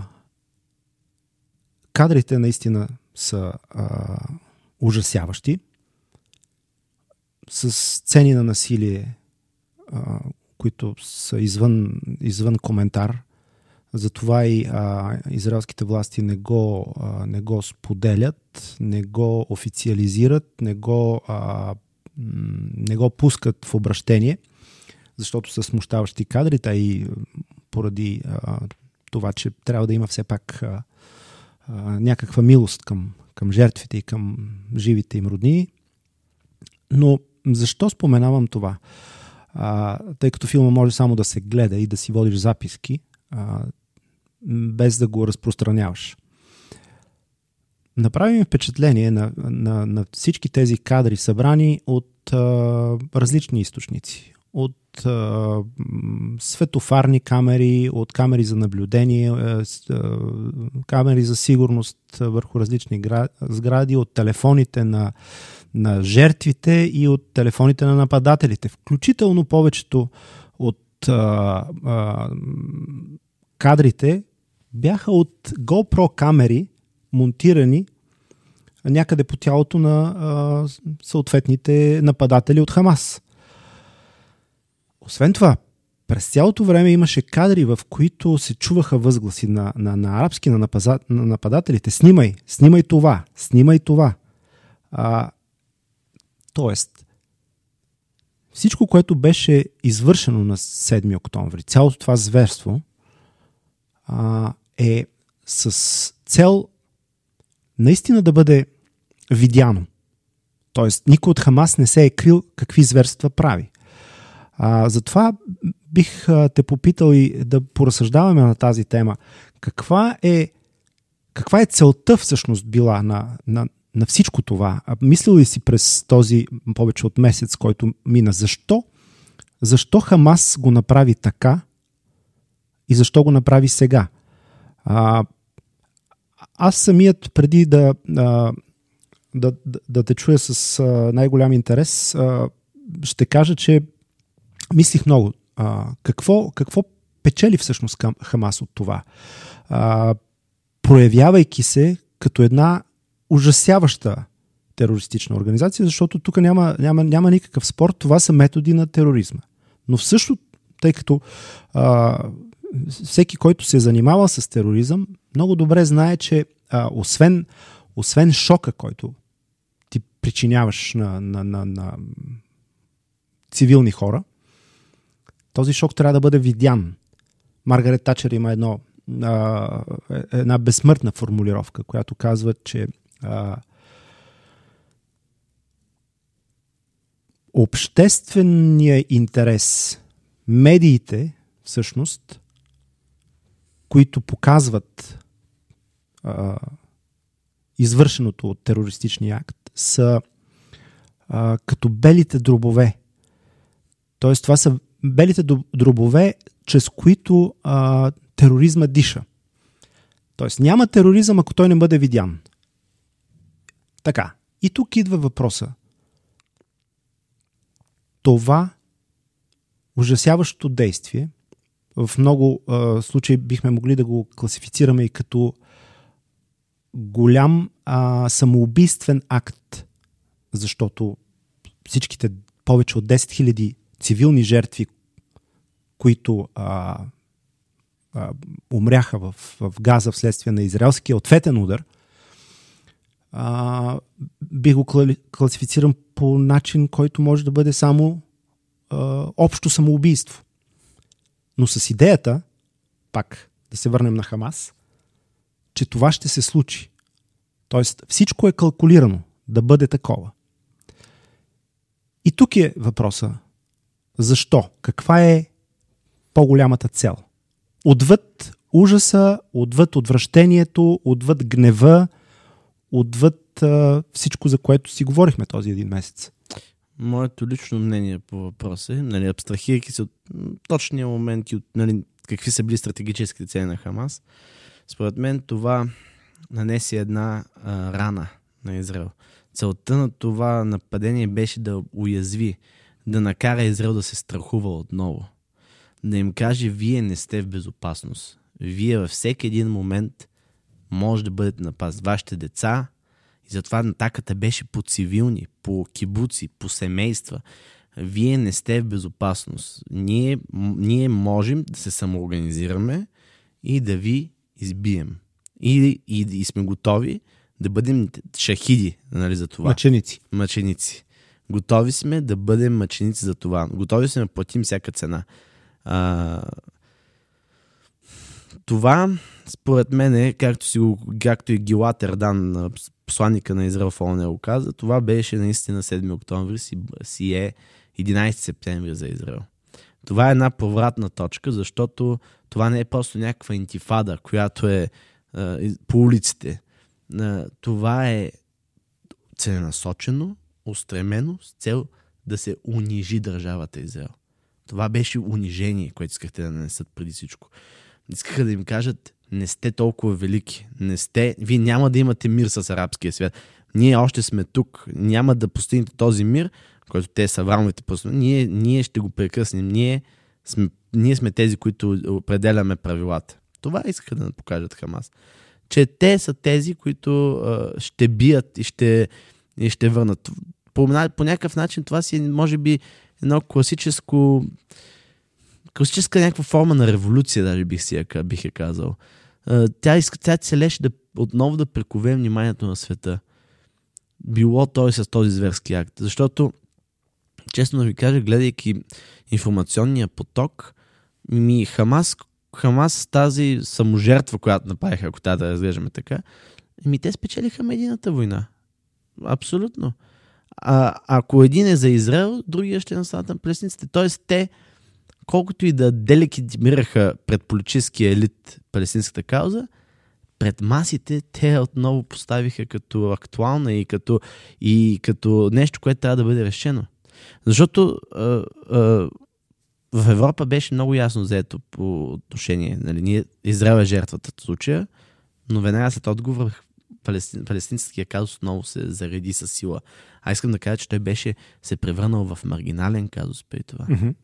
кадрите наистина са а, ужасяващи, с сцени на насилие, а, които са извън, извън коментар. Затова и а, израелските власти не го, а, не го споделят, не го официализират, не го, а, не го пускат в обращение, защото са смущаващи кадрите и поради а, това, че трябва да има все пак а, някаква милост към, към жертвите и към живите им роднини. Но защо споменавам това? А, тъй като филма може само да се гледа и да си водиш записки, а, без да го разпространяваш. Направи ми впечатление на, на, на всички тези кадри, събрани от а, различни източници. От а, светофарни камери, от камери за наблюдение, а, камери за сигурност върху различни сгради, от телефоните на, на жертвите и от телефоните на нападателите. Включително повечето от а, а, кадрите бяха от GoPro камери, монтирани някъде по тялото на а, съответните нападатели от Хамас. Освен това, през цялото време имаше кадри, в които се чуваха възгласи на, на, на арабски на, напаза, на нападателите. Снимай, снимай това, снимай това. А, тоест, всичко, което беше извършено на 7 октомври, цялото това зверство, а, е с цел наистина да бъде видяно. Тоест, никой от Хамас не се е крил какви зверства прави. А, затова бих а, те попитал и да поразсъждаваме на тази тема. Каква е, каква е целта всъщност била на, на, на всичко това? А, мислил ли си през този повече от месец, който мина? Защо? Защо Хамас го направи така и защо го направи сега? А, аз самият преди да, да, да, да те чуя с най-голям интерес, ще кажа, че мислих много. Какво, какво печели всъщност Хамас от това? Проявявайки се като една ужасяваща терористична организация, защото тук няма, няма, няма никакъв спор, това са методи на тероризма. Но в тъй като а, всеки, който се е занимавал с тероризъм, много добре знае, че а, освен, освен шока, който ти причиняваш на, на, на, на цивилни хора, този шок трябва да бъде видян. Маргарет Тачер има едно, а, е, една безсмъртна формулировка, която казва, че а, обществения интерес, медиите всъщност които показват а, извършеното от терористичния акт, са а, като белите дробове. Тоест, това са белите дробове, чрез които а, тероризма диша. Тоест, няма тероризъм, ако той не бъде видян. Така. И тук идва въпроса. Това ужасяващо действие в много а, случаи бихме могли да го класифицираме и като голям а, самоубийствен акт, защото всичките повече от 10 000 цивилни жертви, които а, а, умряха в, в Газа вследствие на израелския ответен удар, а, бих го класифицирам по начин, който може да бъде само а, общо самоубийство но с идеята, пак да се върнем на Хамас, че това ще се случи. Тоест всичко е калкулирано да бъде такова. И тук е въпроса. Защо? Каква е по-голямата цел? Отвъд ужаса, отвъд отвращението, отвъд гнева, отвъд а, всичко, за което си говорихме този един месец. Моето лично мнение по въпроса е, нали, абстрахирайки се от точния момент и от нали, какви са били стратегическите цели на Хамас, според мен това нанесе една а, рана на Израел. Целта на това нападение беше да уязви, да накара Израел да се страхува отново. Да им каже, вие не сте в безопасност. Вие във всеки един момент може да бъдете напаст. Вашите деца, и затова атаката беше по цивилни, по кибуци, по семейства. Вие не сте в безопасност. Ние, ние можем да се самоорганизираме и да ви избием. И, и, и сме готови да бъдем шахиди нали, за това. Мъченици. Мъченици. Готови сме да бъдем мъченици за това. Готови сме да платим всяка цена. А, това, според мен, е, както, си както и Гилат Ердан, посланника на Израел в ООН го каза, това беше наистина 7 октомври, си, си е 11 септември за Израел. Това е една повратна точка, защото това не е просто някаква интифада, която е а, по улиците. А, това е целенасочено, устремено с цел да се унижи държавата Израел. Това беше унижение, което искахте да нанесат преди всичко. Искаха да им кажат, не сте толкова велики, не сте, вие няма да имате мир с арабския свят. Ние още сме тук, няма да постигнете този мир, който те са врамовете ние, ние ще го прекъснем. Ние сме, ние сме тези, които определяме правилата. Това искаха да покажат Хамас. Че те са тези, които а, ще бият и ще, и ще върнат. По, по някакъв начин това си е, може би, едно класическо класическа някаква форма на революция, даже бих си я, бих я казал. Тя, иска, тя целеше да, отново да прекове вниманието на света. Било той с този зверски акт. Защото, честно да ви кажа, гледайки информационния поток, ми Хамас, Хамас тази саможертва, която направиха, ако тази да разглеждаме така, ми те спечелиха медийната война. Абсолютно. А, ако един е за Израел, другия ще е на плесниците. Тоест те, колкото и да делегитимираха пред политическия елит палестинската кауза, пред масите те отново поставиха като актуална и като, и като нещо, което трябва да бъде решено. Защото а, а, в Европа беше много ясно заето по отношение. Нали, ние, Израел е жертвата в случая, но веднага след отговор палестин, палестинския казус отново се зареди с сила. А искам да кажа, че той беше се превърнал в маргинален казус при това. Mm-hmm.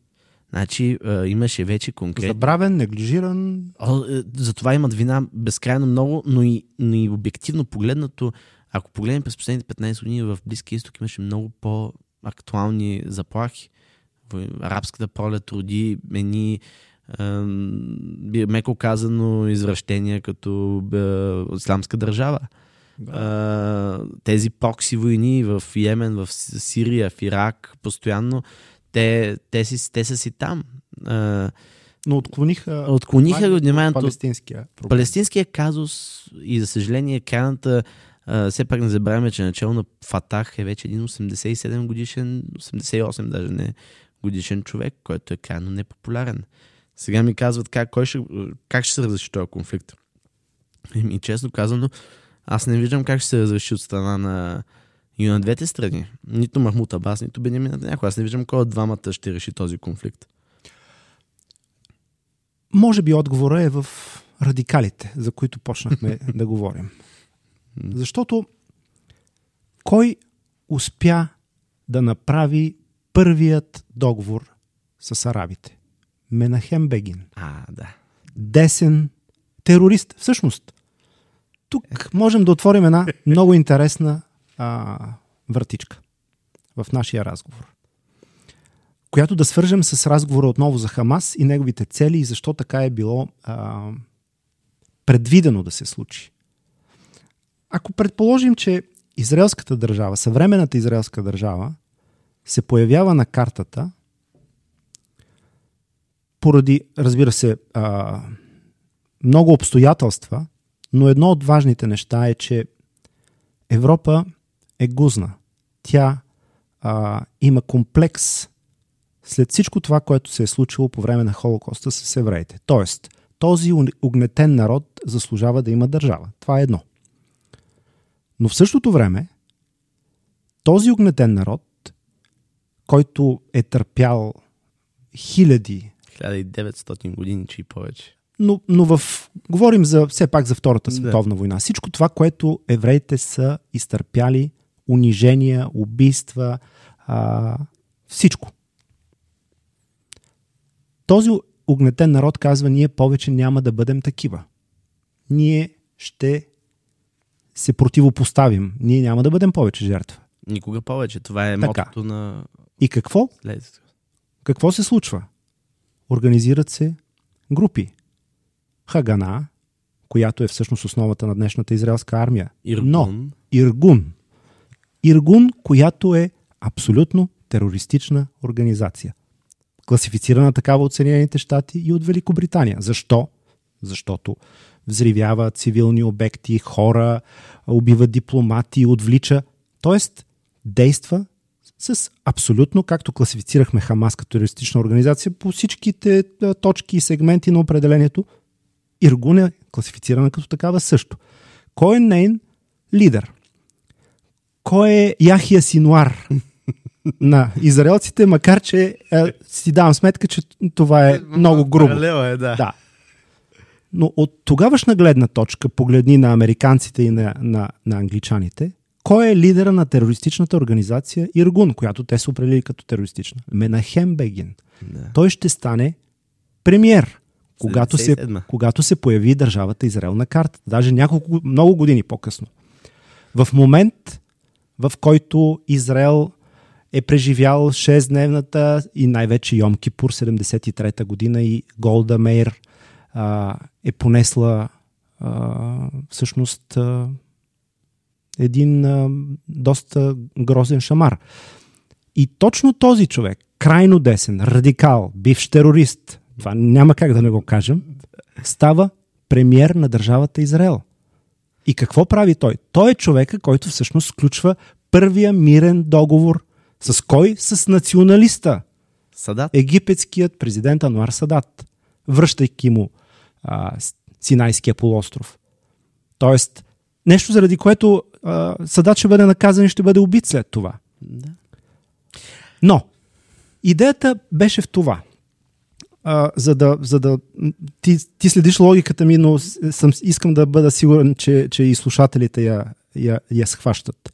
Значи а, имаше вече конкретно... Забравен, неглижиран. О, е, за това имат вина безкрайно много, но и, но и обективно погледнато, ако погледнем през последните 15 години в Близкия изток имаше много по-актуални заплахи. Арабската пролет роди едни меко казано извращения като исламска държава. Да. тези прокси войни в Йемен, в Сирия, в Ирак, постоянно те, те, си, те са си там. Но отклониха, отклониха вниманието. Палестинския, проблем. палестинския казус и за съжаление крайната все пак не забравяме, че начало на Фатах е вече един 87 годишен, 88 даже не годишен човек, който е крайно непопулярен. Сега ми казват как, кой ще, как ще се разреши този конфликт. И честно казано, аз не виждам как ще се разреши от страна на и на двете страни. Нито Махмут Абас, нито Бенямин Нетаняху. Аз не виждам кой от двамата ще реши този конфликт. Може би отговорът е в радикалите, за които почнахме <laughs> да говорим. Защото кой успя да направи първият договор с арабите? Менахем Бегин. А, да. Десен терорист. Всъщност, тук можем да отворим една много интересна а, вратичка в нашия разговор, която да свържем с разговора отново за Хамас и неговите цели и защо така е било а, предвидено да се случи. Ако предположим, че израелската държава, съвременната израелска държава, се появява на картата поради, разбира се, а, много обстоятелства, но едно от важните неща е, че Европа е гузна. Тя а, има комплекс след всичко това, което се е случило по време на Холокоста с евреите. Тоест, този угнетен народ заслужава да има държава. Това е едно. Но в същото време, този угнетен народ, който е търпял хиляди 1900 години, че и повече. Но, но в, говорим за, все пак за Втората световна да. война. Всичко това, което евреите са изтърпяли унижения, убийства, а, всичко. Този огнетен народ казва, ние повече няма да бъдем такива. Ние ще се противопоставим. Ние няма да бъдем повече жертва. Никога повече. Това е така. мотото на... И какво? Какво се случва? Организират се групи. Хагана, която е всъщност основата на днешната израелска армия. Иргун. Но Иргун. Иргун, която е абсолютно терористична организация. Класифицирана такава от Съединените щати и от Великобритания. Защо? защото взривява цивилни обекти, хора, убива дипломати, отвлича. Тоест, действа с абсолютно, както класифицирахме Хамас като терористична организация, по всичките точки и сегменти на определението, Иргун е класифицирана като такава също. Кой е нейн лидер? Кой е Яхия Синуар <laughs> на израелците, макар че е, си давам сметка, че това е много грубо. Паралела е, да. Да. Но от тогавашна гледна точка, погледни на американците и на, на, на англичаните, кой е лидера на терористичната организация Иргун, която те са определили като терористична? Менахем Бегин. Да. Той ще стане премьер, когато се, 77-ма. когато се появи държавата Израел на картата. Даже няколко, много години по-късно. В момент, в който Израел е преживял 6-дневната и най-вече Йом Кипур 73-та година и Голда Мейр а, е понесла а, всъщност а, един а, доста грозен шамар. И точно този човек, крайно десен, радикал, бивш терорист, това няма как да не го кажем, става премьер на държавата Израел. И какво прави той? Той е човека, който всъщност сключва първия мирен договор. С кой? С националиста. Садат. Египетският президент Ануар Садат, връщайки му а, Синайския полуостров. Тоест, нещо заради което а, Садат ще бъде наказан и ще бъде убит след това. Да. Но, идеята беше в това. А, за да, за да ти, ти следиш логиката ми, но съм, искам да бъда сигурен, че, че и слушателите я, я, я схващат.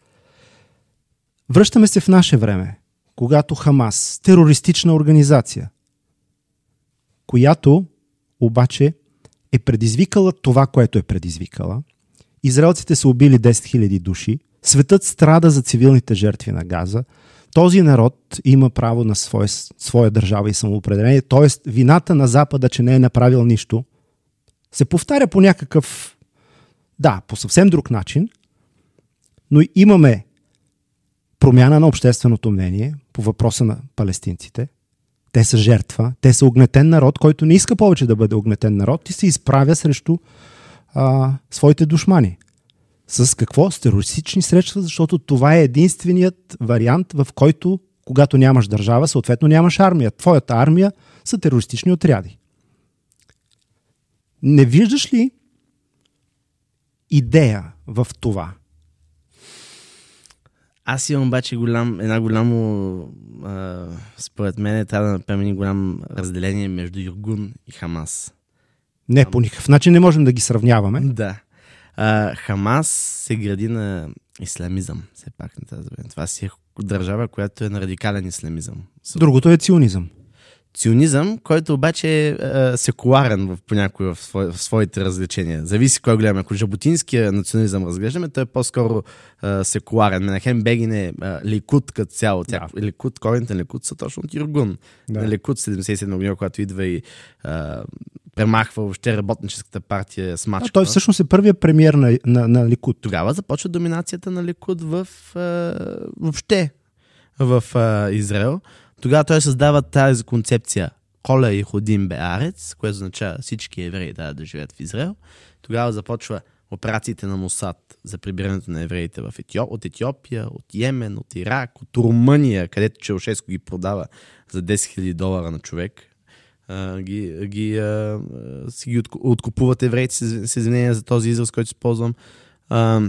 Връщаме се в наше време, когато Хамас, терористична организация, която обаче е предизвикала това, което е предизвикала. Израелците са убили 10 000 души, светът страда за цивилните жертви на Газа, този народ има право на своя, своя държава и самоопределение, т.е. вината на Запада, че не е направил нищо, се повтаря по някакъв, да, по съвсем друг начин, но имаме промяна на общественото мнение по въпроса на палестинците. Те са жертва, те са огнетен народ, който не иска повече да бъде огнетен народ и се изправя срещу а, своите душмани. С какво? С терористични средства, защото това е единственият вариант, в който, когато нямаш държава, съответно нямаш армия. Твоята армия са терористични отряди. Не виждаш ли идея в това? Аз имам обаче голям, една голямо, а, според мен трябва да направим голям разделение между Юргун и Хамас. Не, по никакъв начин не можем да ги сравняваме. Да. А, Хамас се гради на исламизъм, все пак на тази време. Това си е държава, която е на радикален исламизъм. С Другото е ционизъм. Ционизъм, който обаче е а, секуларен в, понякога в, свой, в своите развлечения. Зависи кой гледаме. Ако жаботинския национализъм разглеждаме, той е по-скоро а, секуларен. Менахем Бегин е а, Ликут като цяло. Тя, Да. Ликут, корените на Ликут са точно от Юргун. Да. Ликут 77 година, когато идва и а, премахва въобще работническата партия с А, мачка. той всъщност е първият премьер на, на, на Ликут. Тогава започва доминацията на Ликуд в а, въобще в а, Израел. Тогава той създава тази концепция Коля и Ходим Беарец, което означава всички евреи трябва да живеят в Израел. Тогава започва операциите на Мосад за прибирането на евреите в Етиоп, от Етиопия, от Йемен, от Ирак, от Румъния, където Челшеско ги продава за 10 000 долара на човек. А, ги, ги, а, а, си ги отку- откупуват евреите, с извинение за този израз, който използвам. А,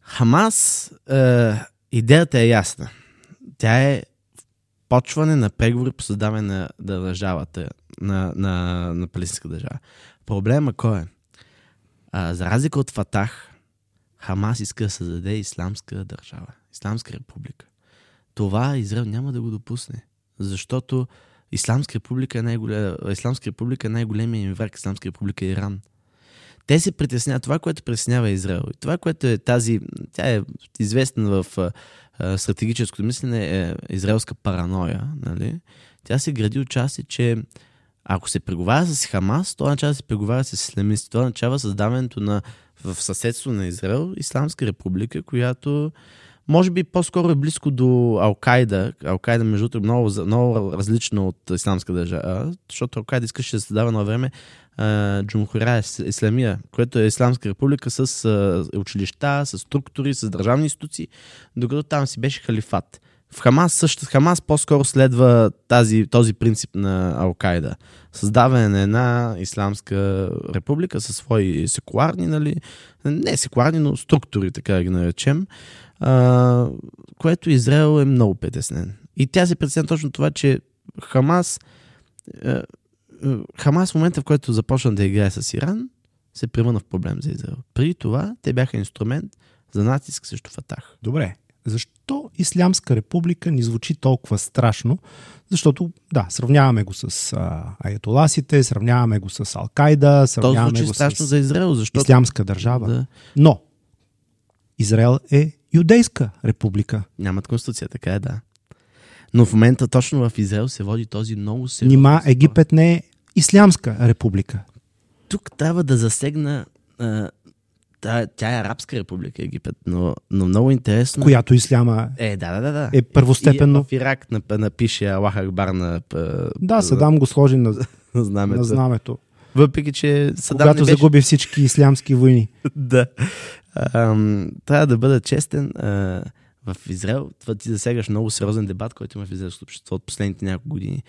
Хамас, е, идеята е ясна. Тя е почване на преговори по създаване на държавата, на, на, на палестинска държава. Проблема кой е? А, за разлика от Фатах, Хамас иска да създаде исламска държава, исламска република. Това Израел няма да го допусне, защото Исламска република е, най-голем... Исламска република е най-големия им враг. Исламска република е Иран. Те се притесняват. Това, което притеснява Израел, и това, което е тази, тя е известна в стратегическото мислене, е израелска параноя. Нали? Тя се гради от части, че ако се преговаря с Хамас, то означава да се преговаря с исламисти. Това означава създаването на в съседство на Израел Исламска република, която може би по-скоро е близко до Алкайда. Алкайда, между другото, е много, много различно от исламска държава, защото Алкайда искаше да създава на време а, Джумхурия Ис- Исламия, което е исламска република с а, училища, с структури, с държавни институции, докато там си беше халифат. В Хамас също, Хамас по-скоро следва тази, този принцип на Алкайда. Създаване на една исламска република със свои секуларни, нали, не секуларни, но структури, така да ги наречем, а, което Израел е много притеснен. И тя се притеснява точно това, че Хамас, е, е, Хамас в момента, в който започна да играе с Иран, се превърна в проблем за Израел. Преди това те бяха инструмент за натиск срещу Фатах. Добре. Защо Ислямска република ни звучи толкова страшно? Защото, да, сравняваме го с а, аятоласите, сравняваме го с Алкайда, То сравняваме звучи го страшно с за Израел, защото... Ислямска държава. Да, Но Израел е юдейска република. нямат конституция, така е, да. Но в момента точно в Израел се води този много сериозен Нима. Египет не е Ислямска република. Тук трябва да засегна... А, тя, тя е арабска република Египет, но, но много интересно... Която Исляма Е, да, да, да. е първостепенно. И в Ирак нап- напише Аллах Акбар на, Да, Садам го сложи на, на знамето. на знамето. Въпреки, че Садам Когато беше... загуби всички ислямски войни. <laughs> да. Трябва да бъда честен. В Израел, това ти засягаш много сериозен дебат, който има в израелското общество от последните няколко години.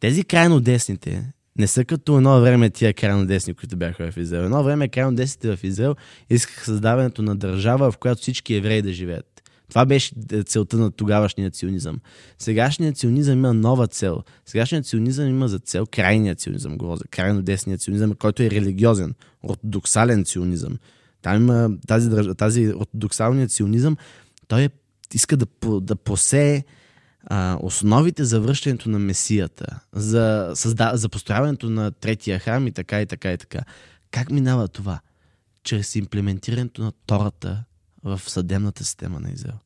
Тези крайно десните не са като едно време тия крайно десни, които бяха в Израел. Едно време крайно десните в Израел искаха създаването на държава, в която всички евреи да живеят. Това беше целта на тогавашния ционизъм. Сегашният ционизъм има нова цел. Сегашният ционизъм има за цел крайният ционизъм, говоря за крайно десният ционизъм, който е религиозен, ортодоксален ционизъм. Там има тази, тази ортодоксалният ционизъм, той е, иска да, да посее а, основите за връщането на Месията, за, създа, за построяването на третия храм и така и така и така. Как минава това? Чрез имплементирането на Тората в съдебната система на Израел.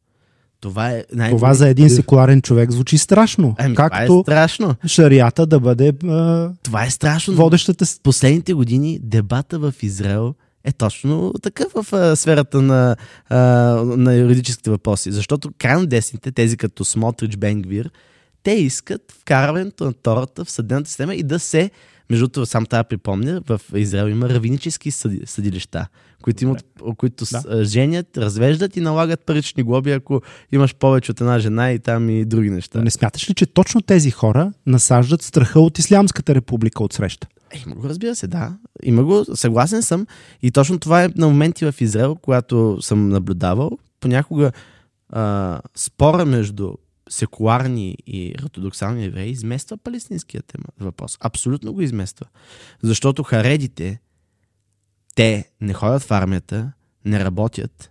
Това е най- Това за един секуларен човек звучи страшно. Ами, това е Както страшно. шарията да бъде а, Това е страшно. водещата последните години дебата в Израел е точно такъв в а, сферата на, а, на юридическите въпроси. Защото крайно десните, тези като Смотрич, Бенгвир, те искат вкарването на Тората в съдебната система и да се, между другото, сам трябва да припомня, в Израел има равинически съди, съдилища, които, имат, които Да. да. женят, развеждат и налагат парични глоби, ако имаш повече от една жена и там и други неща. Не смяташ ли, че точно тези хора насаждат страха от Ислямската република от среща? Е, Има го, разбира се, да. Има го, съгласен съм. И точно това е на моменти в Израел, когато съм наблюдавал. Понякога а, спора между секуларни и ортодоксални евреи измества палестинския тема, въпрос. Абсолютно го измества. Защото харедите, те не ходят в армията, не работят,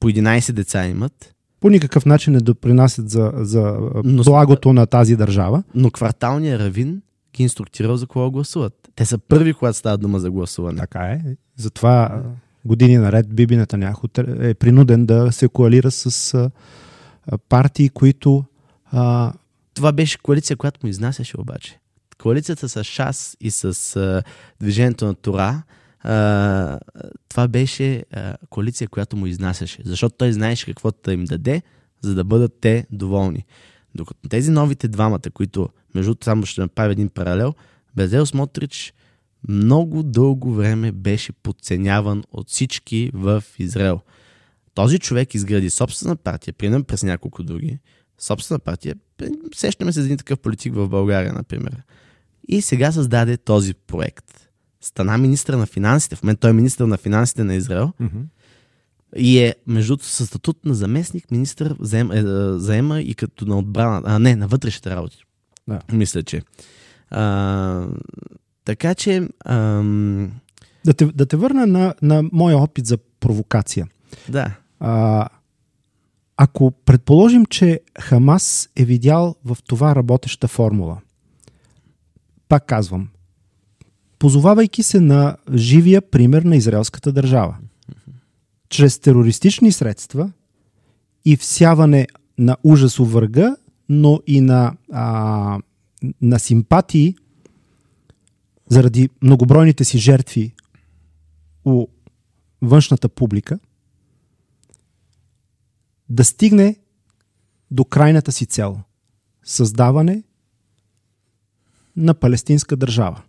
по 11 деца имат, По никакъв начин не допринасят за, за Но- благото на тази държава. но кварталният равин ги инструктирал за кого гласуват. Те са първи, когато става дума за гласуване. Така е. Затова години наред Биби Нетаняху тр- е принуден да се коалира с партии, които а, Това беше коалиция, която му изнасяше обаче. Коалицията с ШАС и с а, движението на Тора, а, това беше а, коалиция, която му изнасяше. Защото той знаеше какво да им даде, за да бъдат те доволни. Докато тези новите двамата, които, между другото, само ще направя един паралел, Безел Смотрич много дълго време беше подценяван от всички в Израел. Този човек изгради собствена партия, примерно през няколко други, собствена партия. Сещаме се за един такъв политик в България, например. И сега създаде този проект. Стана министър на финансите. В момента той е министър на финансите на Израел. И е, между другото, със статут на заместник министър заема, е, е, заема и като на отбрана. А, не, на вътрешните работи. Да. Мисля, че. А, така че. Ам, да, те, да те върна на, на моя опит за провокация. да. А, ако предположим, че Хамас е видял в това работеща формула, пак казвам, позовавайки се на живия пример на израелската държава, чрез терористични средства и всяване на ужас у врага, но и на, а, на симпатии заради многобройните си жертви у външната публика, да стигне до крайната си цел създаване на палестинска държава.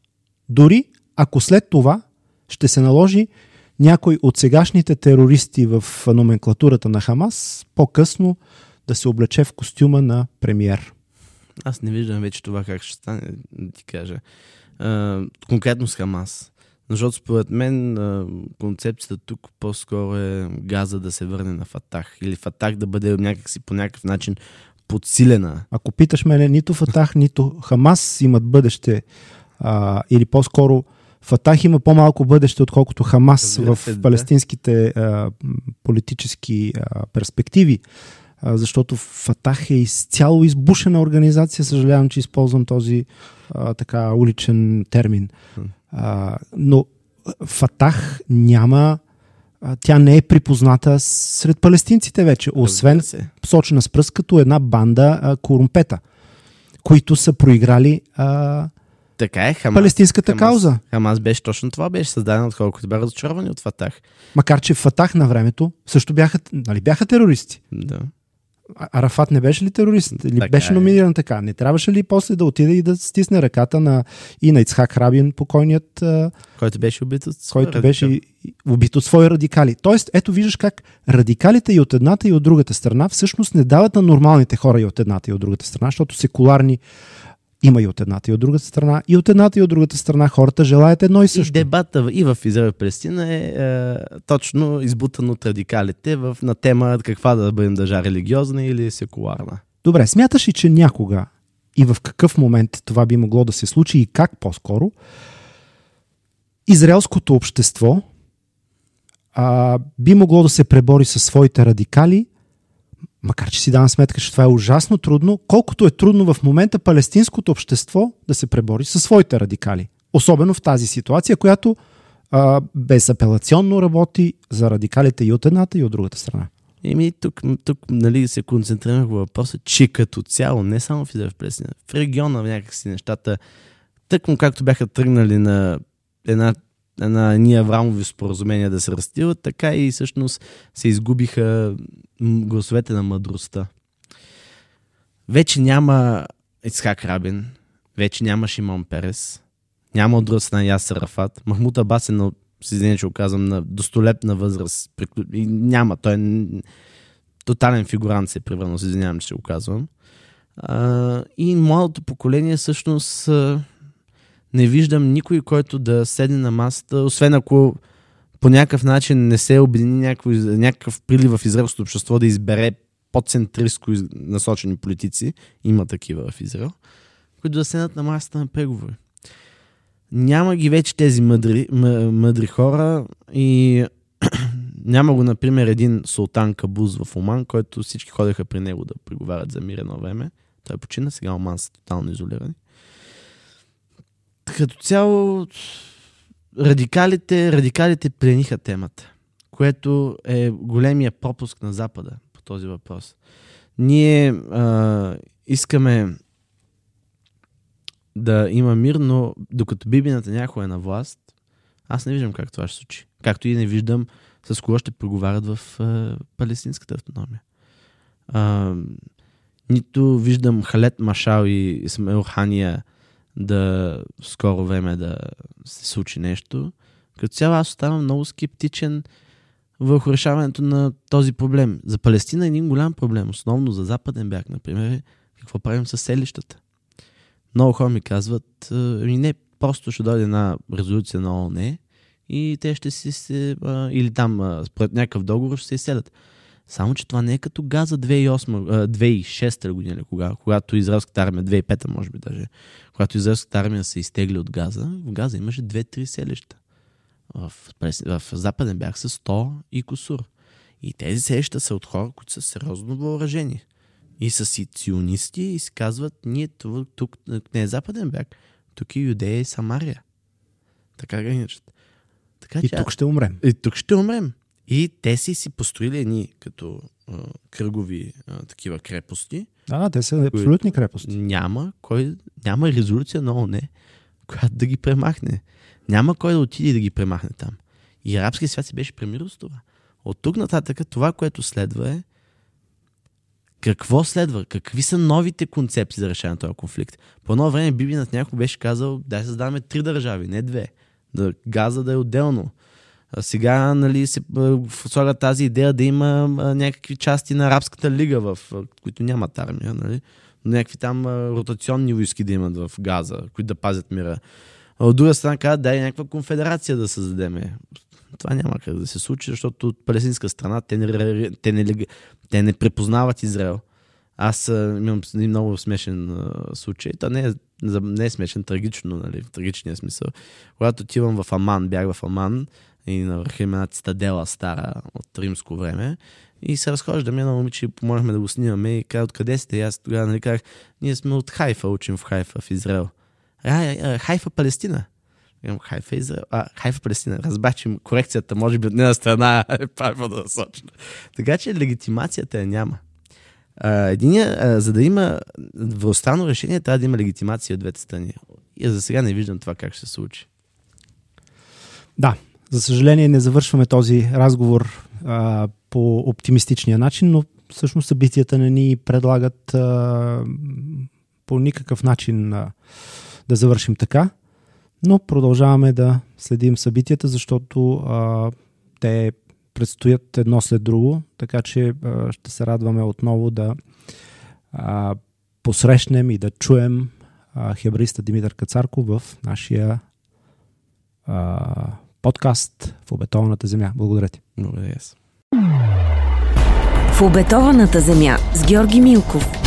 Дори ако след това ще се наложи някой от сегашните терористи в номенклатурата на Хамас по-късно да се облече в костюма на премиер. Аз не виждам вече това как ще стане, да ти кажа. А, конкретно с Хамас. Защото според мен концепцията тук по-скоро е газа да се върне на Фатах. Или Фатах да бъде някакси по някакъв начин подсилена. Ако питаш мене, нито Фатах, нито Хамас имат бъдеще, а, или по-скоро Фатах има по-малко бъдеще, отколкото Хамас Разбира в палестинските а, политически а, перспективи, защото Фатах е изцяло избушена организация. Съжалявам, че използвам този а, така уличен термин. А, но Фатах няма. а, Тя не е припозната сред палестинците вече, освен сочена с пръст като една банда а, корумпета, които са проиграли а, Така е, Хамас. палестинската Хамас, кауза. Хамас беше точно това, беше създаден от хора, които бяха разочаровани от Фатах. Макар, че Фатах на времето също бяха, нали, бяха терористи. Да. Арафат не беше ли терорист? Или Така беше е. номиниран така? Не трябваше ли после да отиде и да стисне ръката на, и на Ицхак Рабин, покойният, Който беше убит от който беше радикал. и- убит от свои радикали? Тоест, ето виждаш как радикалите и от едната и от другата страна всъщност не дават на нормалните хора и от едната и от другата страна, защото секуларни има и от едната и от другата страна. И от едната и от другата страна хората желаят едно и И също. дебата в- и в Израел и Палестина е, е точно избутан от радикалите в, на тема каква да бъдем държа, религиозна или секуларна. Добре, смяташ ли, че някога и в какъв момент това би могло да се случи и как по-скоро израелското общество а, би могло да се пребори със своите радикали, макар че си давам сметка, че това е ужасно трудно, колкото е трудно в момента палестинското общество да се пребори със своите радикали. Особено в тази ситуация, която а, безапелационно работи за радикалите и от едната и от другата страна. Еми, тук, тук нали, се концентрираме по въпроса, че като цяло, не само в Израел в Палестина, в региона някакси нещата, тъкмо както бяха тръгнали на една, една ние Аврамови споразумения да се разтиват, така и всъщност се изгубиха гласовете на мъдростта. Вече няма Ицхак Рабин, вече няма Шимон Перес, няма от друга страна Ясер Рафат. Махмут Абас е на, с извинение, че казвам, на достолепна възраст. И няма, той е тотален фигурант се е превърнал, извинявам, че го казвам. А, и младото поколение всъщност не виждам никой, който да седне на масата, освен ако по някакъв начин не се обедини някакво, някакъв прилив в израелското общество да избере по-центристко насочени политици, има такива в Израел, които да седнат на масата на преговори. Няма ги вече тези мъдри, мъдри хора и <clears throat> няма го, например, един султан Кабуз в Оман, който всички ходеха при него да преговарят за мир едно време. Той почина, сега Оман са тотално изолирани. Като цяло, радикалите, радикалите плениха темата, което е големия пропуск на Запада по този въпрос. Ние а, искаме да има мир, но докато Биби Натаняхо е на власт, аз не виждам как това ще случи. Както и не виждам с кого ще преговарят в а, палестинската автономия. А, нито виждам Халет Машал и Исмаил Хания да в скоро време да се случи нещо. Като цяло аз оставам много скептичен върху решаването на този проблем. За Палестина е един голям проблем, основно за Западен бряг, например, е какво правим с селищата. Много хора ми казват, ами не, просто ще дойде една резолюция на ООН и те ще си се, или там, според някакъв договор ще се изселят. Само, че това не е като Газа 2008, а, 2006 година, кога, когато израелската армия, 2005 може би даже, когато израелската армия се изтегли от Газа, в Газа имаше 2-3 селища. В, в Западен бях с 100 и косур. И тези селища са от хора, които са сериозно въоръжени. И са си ционисти и си казват, ние тук, тук не е Западен бряг, тук е Юдея и Самария. Така граничат. Така, И че тук ще умрем. и тук ще умрем. И те си си построили едни като а, кръгови а, такива крепости. Да, да, те са абсолютни крепости. Няма кой, няма резолюция на ООН, която да ги премахне. Няма кой да отиде да ги премахне там. И арабския свят се беше премирил с това. От тук нататък това, което следва е Какво следва? Какви са новите концепции за решение на този конфликт? По едно време Биби над някой беше казал, дай създаваме три държави, не две. Да, газа да е отделно. Сега нали, се слага тази идея да има някакви части на Арабската лига, в които нямат армия. Нали? Някакви там ротационни войски да имат в Газа, които да пазят мира. А от друга страна казват, дай някаква конфедерация да създадеме. Това няма как да се случи, защото от палестинска страна те не, те не, те не препознават Израел. Аз имам един много смешен случай. То не е, не е смешен, трагично, нали, в трагичния смисъл. Когато отивам в Аман, бях в Аман и на върха има една цитадела стара от римско време и се разхождаме на момиче и помолихме да го снимаме и каза, откъде сте? И аз тогава нали, казах, ние сме от Хайфа, учим в Хайфа, в Израел. А, Хайфа, Палестина. Хайфа, Израел. А, Хайфа, Палестина. Разбрах, че корекцията може би от една страна <laughs> е правилно да сочна. Така че легитимацията я няма. А, единия, а, за да има двустранно решение, трябва да има легитимация от двете страни. И за сега не виждам това как ще се случи. Да, за съжаление не завършваме този разговор а, по оптимистичния начин, но всъщност събитията не ни предлагат а, по никакъв начин а, да завършим така. Но продължаваме да следим събитията, защото а, те предстоят едно след друго, така че а, ще се радваме отново да а, посрещнем и да чуем а, хебриста Димитър Кацарко в нашия подкаст в обетованата земя. Благодаря ти. Благодаря. В обетованата земя с Георги Милков.